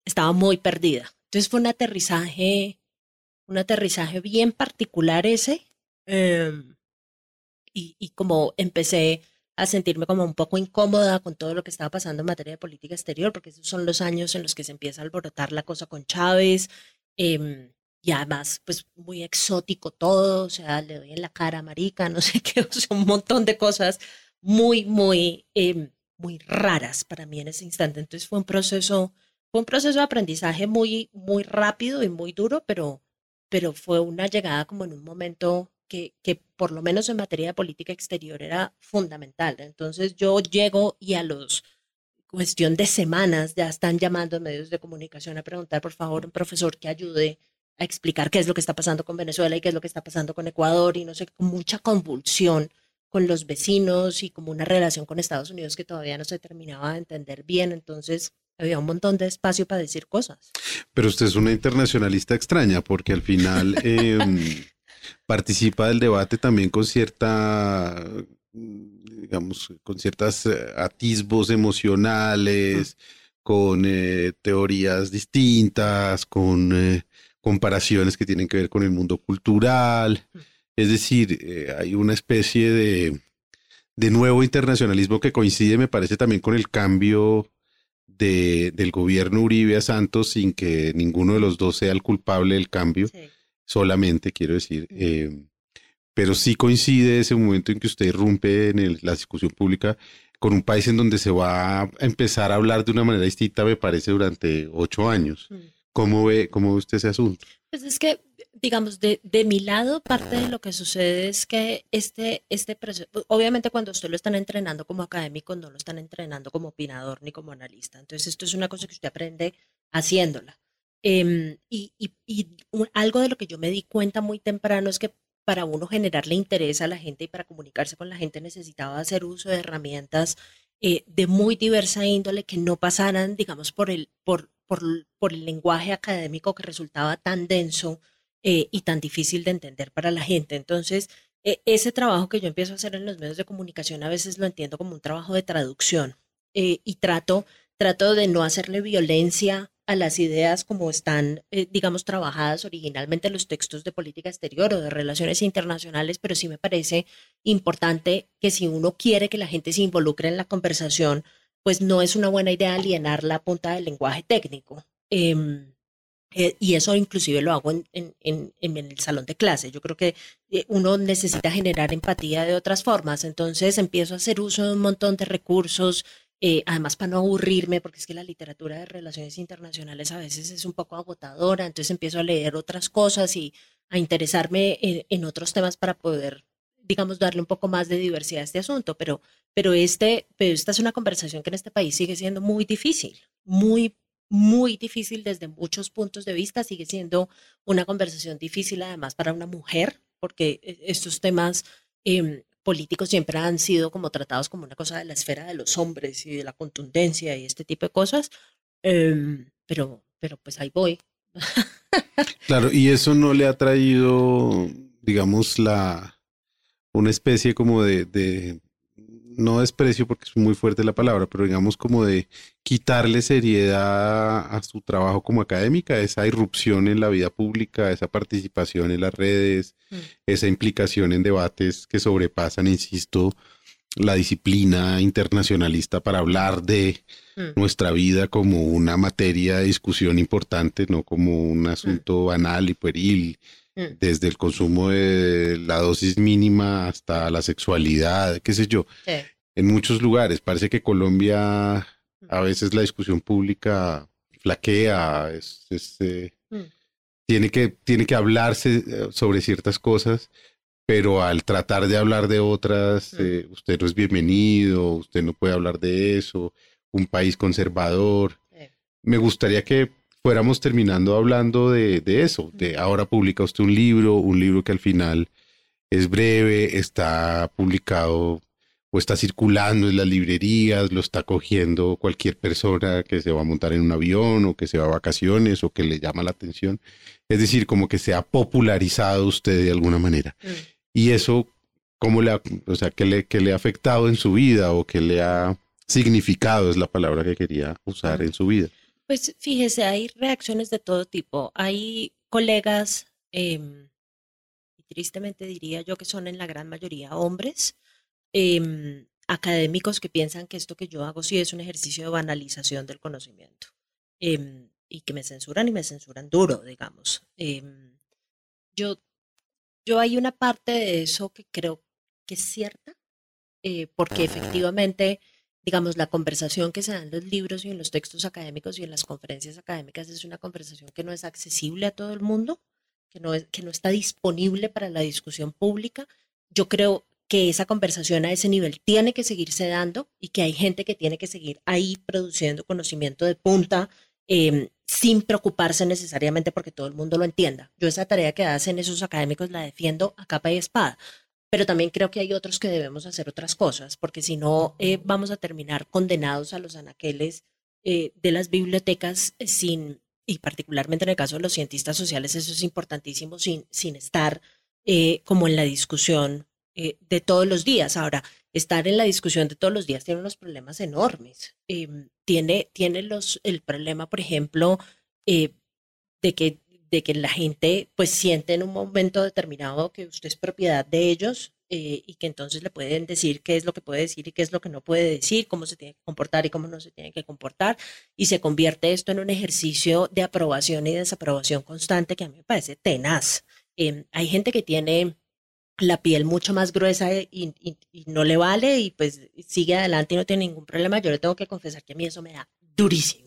estaba muy perdida. Entonces fue un aterrizaje, un aterrizaje bien particular ese, em, y, y como empecé a sentirme como un poco incómoda con todo lo que estaba pasando en materia de política exterior, porque esos son los años en los que se empieza a alborotar la cosa con Chávez, em, y además, pues muy exótico todo, o sea, le doy en la cara, marica, no sé qué, o sea, un montón de cosas muy, muy, em, muy raras para mí en ese instante. Entonces fue un proceso, fue un proceso de aprendizaje muy, muy rápido y muy duro, pero, pero fue una llegada como en un momento que, que por lo menos en materia de política exterior era fundamental. Entonces yo llego y a los cuestión de semanas ya están llamando a medios de comunicación a preguntar, por favor, un profesor que ayude a explicar qué es lo que está pasando con Venezuela y qué es lo que está pasando con Ecuador y no sé, con mucha convulsión con los vecinos y como una relación con Estados Unidos que todavía no se terminaba de entender bien. Entonces había un montón de espacio para decir cosas. Pero usted es una internacionalista extraña porque al final eh, participa del debate también con cierta mm, digamos, con ciertos atisbos emocionales, con eh, teorías distintas, con eh, comparaciones que tienen que ver con el mundo cultural. Es decir, eh, hay una especie de, de nuevo internacionalismo que coincide, me parece, también con el cambio de, del gobierno Uribe a Santos sin que ninguno de los dos sea el culpable del cambio, Sí. Solamente quiero decir. eh, pero sí coincide ese momento en que usted irrumpe en el- la discusión pública con un país en donde se va a empezar a hablar de una manera distinta, me parece, durante ocho años. Mm. ¿Cómo ve, cómo ve usted ese asunto? Pues es que, digamos, de, de mi lado, parte de lo que sucede es que este, este proceso, obviamente cuando usted lo están entrenando como académico, no lo están entrenando como opinador ni como analista. Entonces, esto es una cosa que usted aprende haciéndola. Em, y y- y un- algo de lo que yo me di cuenta muy temprano es que para uno generarle interés a la gente y para comunicarse con la gente necesitaba hacer uso de herramientas eh, de muy diversa índole que no pasaran, digamos, por el, por, por, por el lenguaje académico que resultaba tan denso eh, y tan difícil de entender para la gente. Entonces, eh, ese trabajo que yo empiezo a hacer en los medios de comunicación a veces lo entiendo como un trabajo de traducción eh, y trato, trato de no hacerle violencia a las ideas como están, eh, digamos, trabajadas originalmente en los textos de política exterior o de relaciones internacionales, pero sí me parece importante que si uno quiere que la gente se involucre en la conversación, pues no es una buena idea alienarla a punta del lenguaje técnico. Em, eh, y eso inclusive lo hago en, en- en- en el salón de clase. Yo creo que eh, uno necesita generar empatía de otras formas. Entonces empiezo a hacer uso de un montón de recursos, eh, además para no aburrirme, porque es que la literatura de relaciones internacionales a veces es un poco agotadora. Entonces empiezo a leer otras cosas y a interesarme en, en otros temas para poder, digamos, darle un poco más de diversidad a este asunto. Pero, pero, este, pero esta es una conversación que en este país sigue siendo muy difícil, muy muy difícil desde muchos puntos de vista, sigue siendo una conversación difícil además para una mujer, porque eh, estos temas em, políticos siempre han sido como tratados como una cosa de la esfera de los hombres y de la contundencia y este tipo de cosas, Em, pero, pero pues ahí voy. Claro, y eso no le ha traído, digamos, la una especie como de, de no desprecio porque es muy fuerte la palabra, pero digamos como de quitarle seriedad a su trabajo como académica, esa irrupción en la vida pública, esa participación en las redes, Mm. esa implicación en debates que sobrepasan, insisto, la disciplina internacionalista para hablar de Mm. nuestra vida como una materia de discusión importante, no como un asunto banal y pueril, Mm. Desde el consumo de la dosis mínima hasta la sexualidad, qué sé yo. Sí. En muchos lugares parece que Colombia a veces la discusión pública flaquea, es, es, eh, Mm. tiene, que, tiene que hablarse eh, sobre ciertas cosas, pero al tratar de hablar de otras, Mm. eh, usted no es bienvenido, usted no puede hablar de eso, un país conservador. Sí. Me gustaría que fuéramos terminando hablando de, de eso, de ahora publica usted un libro, un libro que al final es breve, está publicado o está circulando en las librerías, lo está cogiendo cualquier persona que se va a montar en un avión o que se va a vacaciones o que le llama la atención. Es decir, como que se ha popularizado usted de alguna manera. Mm. Y eso, ¿cómo le ha, o sea, qué le, qué le ha afectado en su vida o qué le ha significado, es la palabra que quería usar en su vida? Pues fíjese, hay reacciones de todo tipo. Hay colegas, em, y tristemente diría yo que son en la gran mayoría hombres, em, académicos que piensan que esto que yo hago sí es un ejercicio de banalización del conocimiento em, y que me censuran y me censuran duro, digamos. Em, yo, yo hay una parte de eso que creo que es cierta, eh, porque efectivamente digamos, la conversación que se da en los libros y en los textos académicos y en las conferencias académicas es una conversación que no es accesible a todo el mundo, que no, es, que no está disponible para la discusión pública. Yo creo que esa conversación a ese nivel tiene que seguirse dando y que hay gente que tiene que seguir ahí produciendo conocimiento de punta eh, sin preocuparse necesariamente porque todo el mundo lo entienda. Yo esa tarea que hacen esos académicos la defiendo a capa y espada pero también creo que hay otros que debemos hacer otras cosas, porque si no eh, vamos a terminar condenados a los anaqueles eh, de las bibliotecas eh, sin, y particularmente en el caso de los cientistas sociales, eso es importantísimo, sin, sin estar eh, como en la discusión eh, de todos los días. Ahora, estar en la discusión de todos los días tiene unos problemas enormes. Em, tiene, tiene los, el problema, por ejemplo, eh, de que de que la gente pues siente en un momento determinado que usted es propiedad de ellos eh, y que entonces le pueden decir qué es lo que puede decir y qué es lo que no puede decir, cómo se tiene que comportar y cómo no se tiene que comportar. Y se convierte esto en un ejercicio de aprobación y desaprobación constante que a mí me parece tenaz. Em, hay gente que tiene la piel mucho más gruesa y, y- y no le vale y pues sigue adelante y no tiene ningún problema. Yo le tengo que confesar que a mí eso me da durísimo.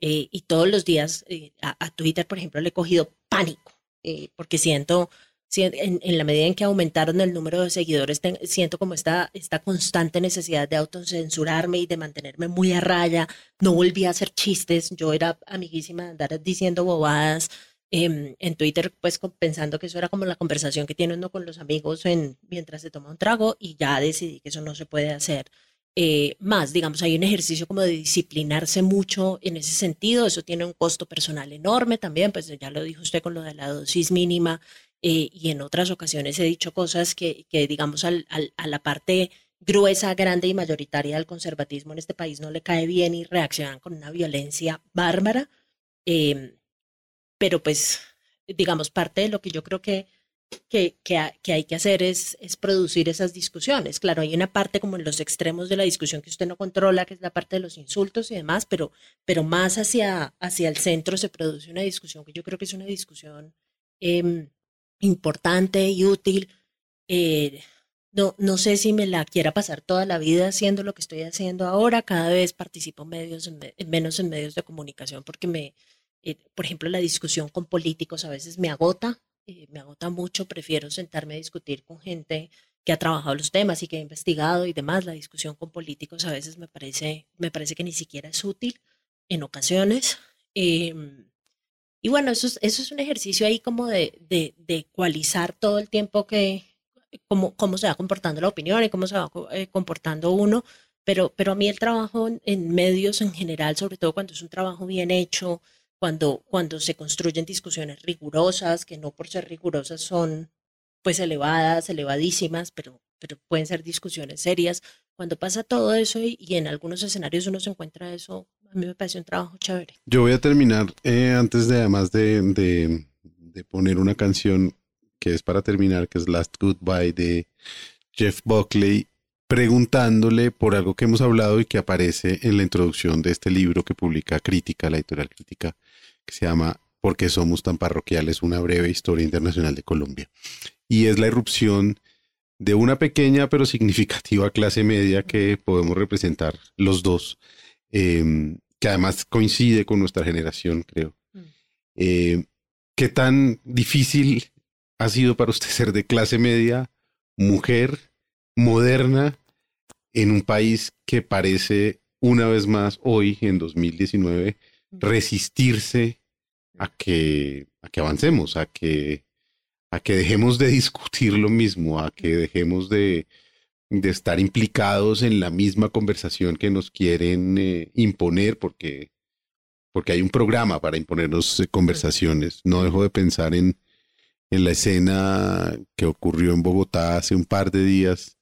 Eh, y todos los días eh, a, Twitter, por ejemplo, le he cogido pánico eh, porque siento, sien- en, la medida en que aumentaron el número de seguidores, siento como esta, esta constante necesidad de autocensurarme y de mantenerme muy a raya. No volví a hacer chistes, yo era amiguísima de andar diciendo bobadas em, en Twitter, pues pensando que eso era como la conversación que tiene uno con los amigos en, mientras se toma un trago y ya decidí que eso no se puede hacer. Eh, más, digamos, hay un ejercicio como de disciplinarse mucho en ese sentido, eso tiene un costo personal enorme también, pues ya lo dijo usted con lo de la dosis mínima eh, y en otras ocasiones he dicho cosas que, que digamos, al- al- a la parte gruesa, grande y mayoritaria del conservatismo en este país no le cae bien y reaccionan con una violencia bárbara. Em, pero pues, digamos, parte de lo que yo creo que, que, que, que hay que hacer es, es producir esas discusiones. Claro, hay una parte como en los extremos de la discusión que usted no controla, que es la parte de los insultos y demás, pero, pero más hacia, hacia el centro se produce una discusión que yo creo que es una discusión em, importante y útil. Eh, no, no sé si me la quiera pasar toda la vida haciendo lo que estoy haciendo ahora. Cada vez participo medios en me- menos en medios de comunicación porque me, eh, por ejemplo, la discusión con políticos a veces me agota, eh, me agota mucho. Prefiero sentarme a discutir con gente que ha trabajado los temas y que ha investigado y demás. La discusión con políticos a veces me parece, me parece que ni siquiera es útil en ocasiones. Em, y bueno, eso es, eso es un ejercicio ahí como de, de, de ecualizar todo el tiempo que, cómo, cómo se va comportando la opinión y cómo se va eh, comportando uno. Pero, pero a mí el trabajo en medios en general, sobre todo cuando es un trabajo bien hecho, cuando, cuando se construyen discusiones rigurosas, que no por ser rigurosas son pues elevadas, elevadísimas, pero, pero pueden ser discusiones serias. Cuando pasa todo eso y, y en algunos escenarios uno se encuentra eso, a mí me parece un trabajo chévere. Yo voy a terminar eh, antes de además de, de, de poner una canción que es para terminar, que es Last Goodbye de Jeff Buckley, preguntándole por algo que hemos hablado y que aparece en la introducción de este libro que publica Crítica, la editorial Crítica, que se llama ¿Por qué somos tan parroquiales? Una breve historia internacional de Colombia. Y es la irrupción de una pequeña pero significativa clase media que podemos representar los dos, eh, que además coincide con nuestra generación, creo. Mm. Eh, ¿Qué tan difícil ha sido para usted ser de clase media, mujer, moderna, en un país que parece una vez más hoy, en 2019, resistirse a que, a que avancemos, a que, a que dejemos de discutir lo mismo, a que dejemos de, de estar implicados en la misma conversación que nos quieren eh, imponer, porque, porque hay un programa para imponernos eh, conversaciones. No dejo de pensar en, en la escena que ocurrió en Bogotá hace un par de días,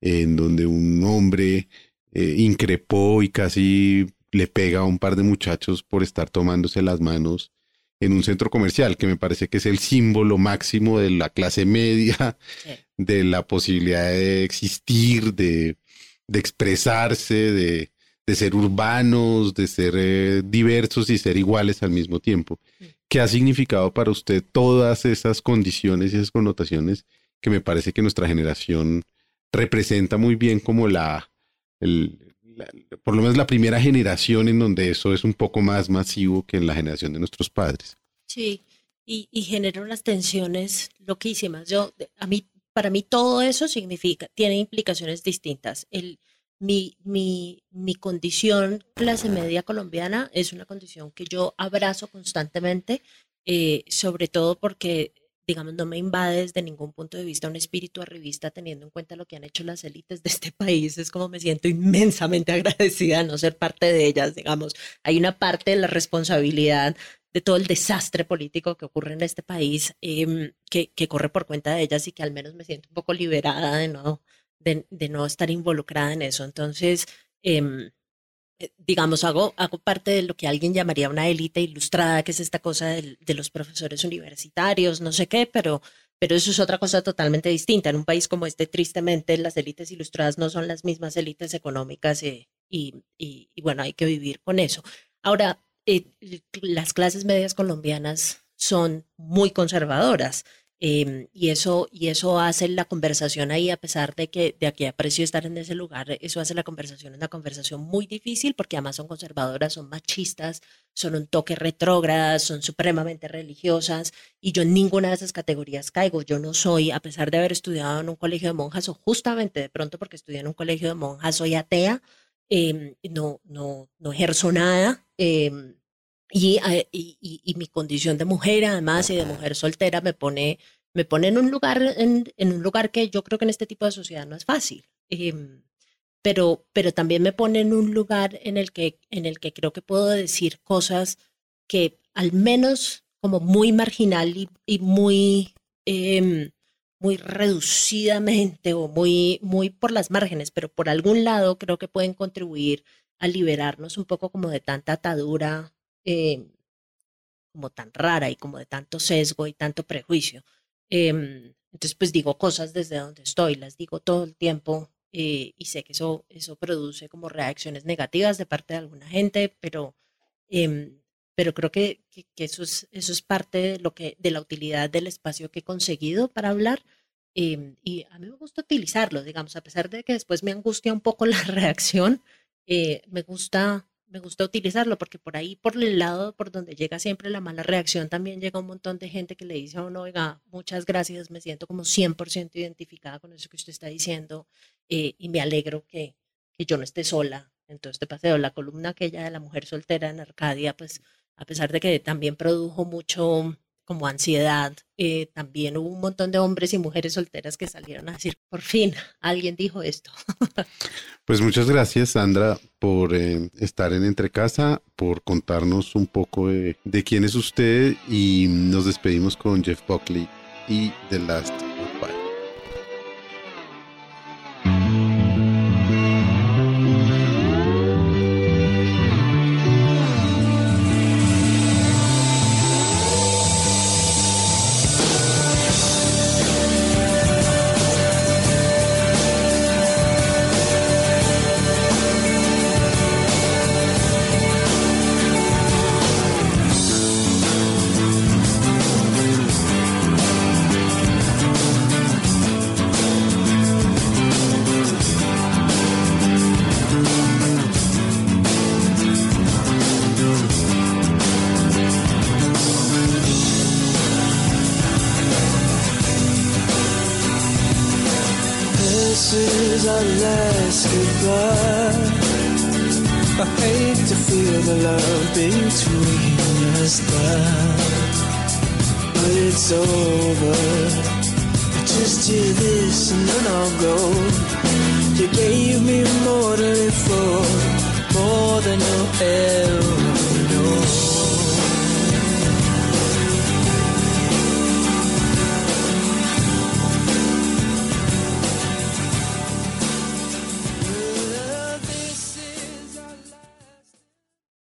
en donde un hombre eh, increpó y casi le pega a un par de muchachos por estar tomándose las manos en un centro comercial, que me parece que es el símbolo máximo de la clase media, Sí. de la posibilidad de existir, de, de expresarse, de, de ser urbanos, de ser eh, diversos y ser iguales al mismo tiempo. ¿Qué ha significado para usted todas esas condiciones y esas connotaciones que me parece que nuestra generación representa muy bien como la, el- por lo menos la primera generación en donde eso es un poco más masivo que en la generación de nuestros padres? Sí, y, y genera unas tensiones loquísimas. Yo, a mí, para mí todo eso significa, tiene implicaciones distintas. El, mi, mi, mi condición clase media colombiana es una condición que yo abrazo constantemente, eh, sobre todo porque, digamos, no me invade desde ningún punto de vista un espíritu arribista, teniendo en cuenta lo que han hecho las élites de este país. Es como me siento inmensamente agradecida de no ser parte de ellas, digamos. Hay una parte de la responsabilidad de todo el desastre político que ocurre en este país, em, que, que corre por cuenta de ellas y que al menos me siento un poco liberada de no, de, no estar involucrada en eso. Entonces, em, digamos, hago, hago parte de lo que alguien llamaría una élite ilustrada, que es esta cosa del- de, los profesores universitarios, no sé qué, pero, pero eso es otra cosa totalmente distinta. En un país como este, tristemente, las élites ilustradas no son las mismas élites económicas eh, y, y- y bueno, hay que vivir con eso. Ahora, eh, las clases medias colombianas son muy conservadoras. Em, y, eso, y eso hace la conversación ahí, a pesar de que de aquí aprecio estar en ese lugar, eso hace la conversación una conversación muy difícil porque además son conservadoras, son machistas, son un toque retrógradas, son supremamente religiosas y yo en ninguna de esas categorías caigo. Yo no soy, a pesar de haber estudiado en un colegio de monjas o justamente de pronto porque estudié en un colegio de monjas, soy atea, em, no, no, no ejerzo nada. eh, y, y- y mi condición de mujer, además, y de mujer soltera, me pone, me pone en un lugar, en, en un lugar que yo creo que en este tipo de sociedad no es fácil. Em, pero, pero también me pone en un lugar en el que, en el que creo que puedo decir cosas que al menos como muy marginal y, y muy, em, muy reducidamente o muy, muy por las márgenes, pero por algún lado creo que pueden contribuir a liberarnos un poco como de tanta atadura, eh, como tan rara y como de tanto sesgo y tanto prejuicio. Em, entonces, pues digo cosas desde donde estoy, las digo todo el tiempo eh, y sé que eso, eso produce como reacciones negativas de parte de alguna gente, pero, em, pero creo que, que, que eso, es, eso es parte de, lo que, de la utilidad del espacio que he conseguido para hablar. y a mí me gusta utilizarlo, digamos, a pesar de que después me angustia un poco la reacción, eh, me gusta me gusta utilizarlo porque por ahí, por el lado por donde llega siempre la mala reacción, también llega un montón de gente que le dice a uno, oiga, muchas gracias, me siento como 100% identificada con eso que usted está diciendo eh, y me alegro que, que yo no esté sola en todo este paseo. La columna aquella de la mujer soltera en Arcadia, pues a pesar de que también produjo mucho como ansiedad, eh, también hubo un montón de hombres y mujeres solteras que salieron a decir, por fin, alguien dijo esto. Pues muchas gracias, Sandra, por eh, estar en Entre Casa, por contarnos un poco de, de quién es usted y nos despedimos con Jeff Buckley y The Last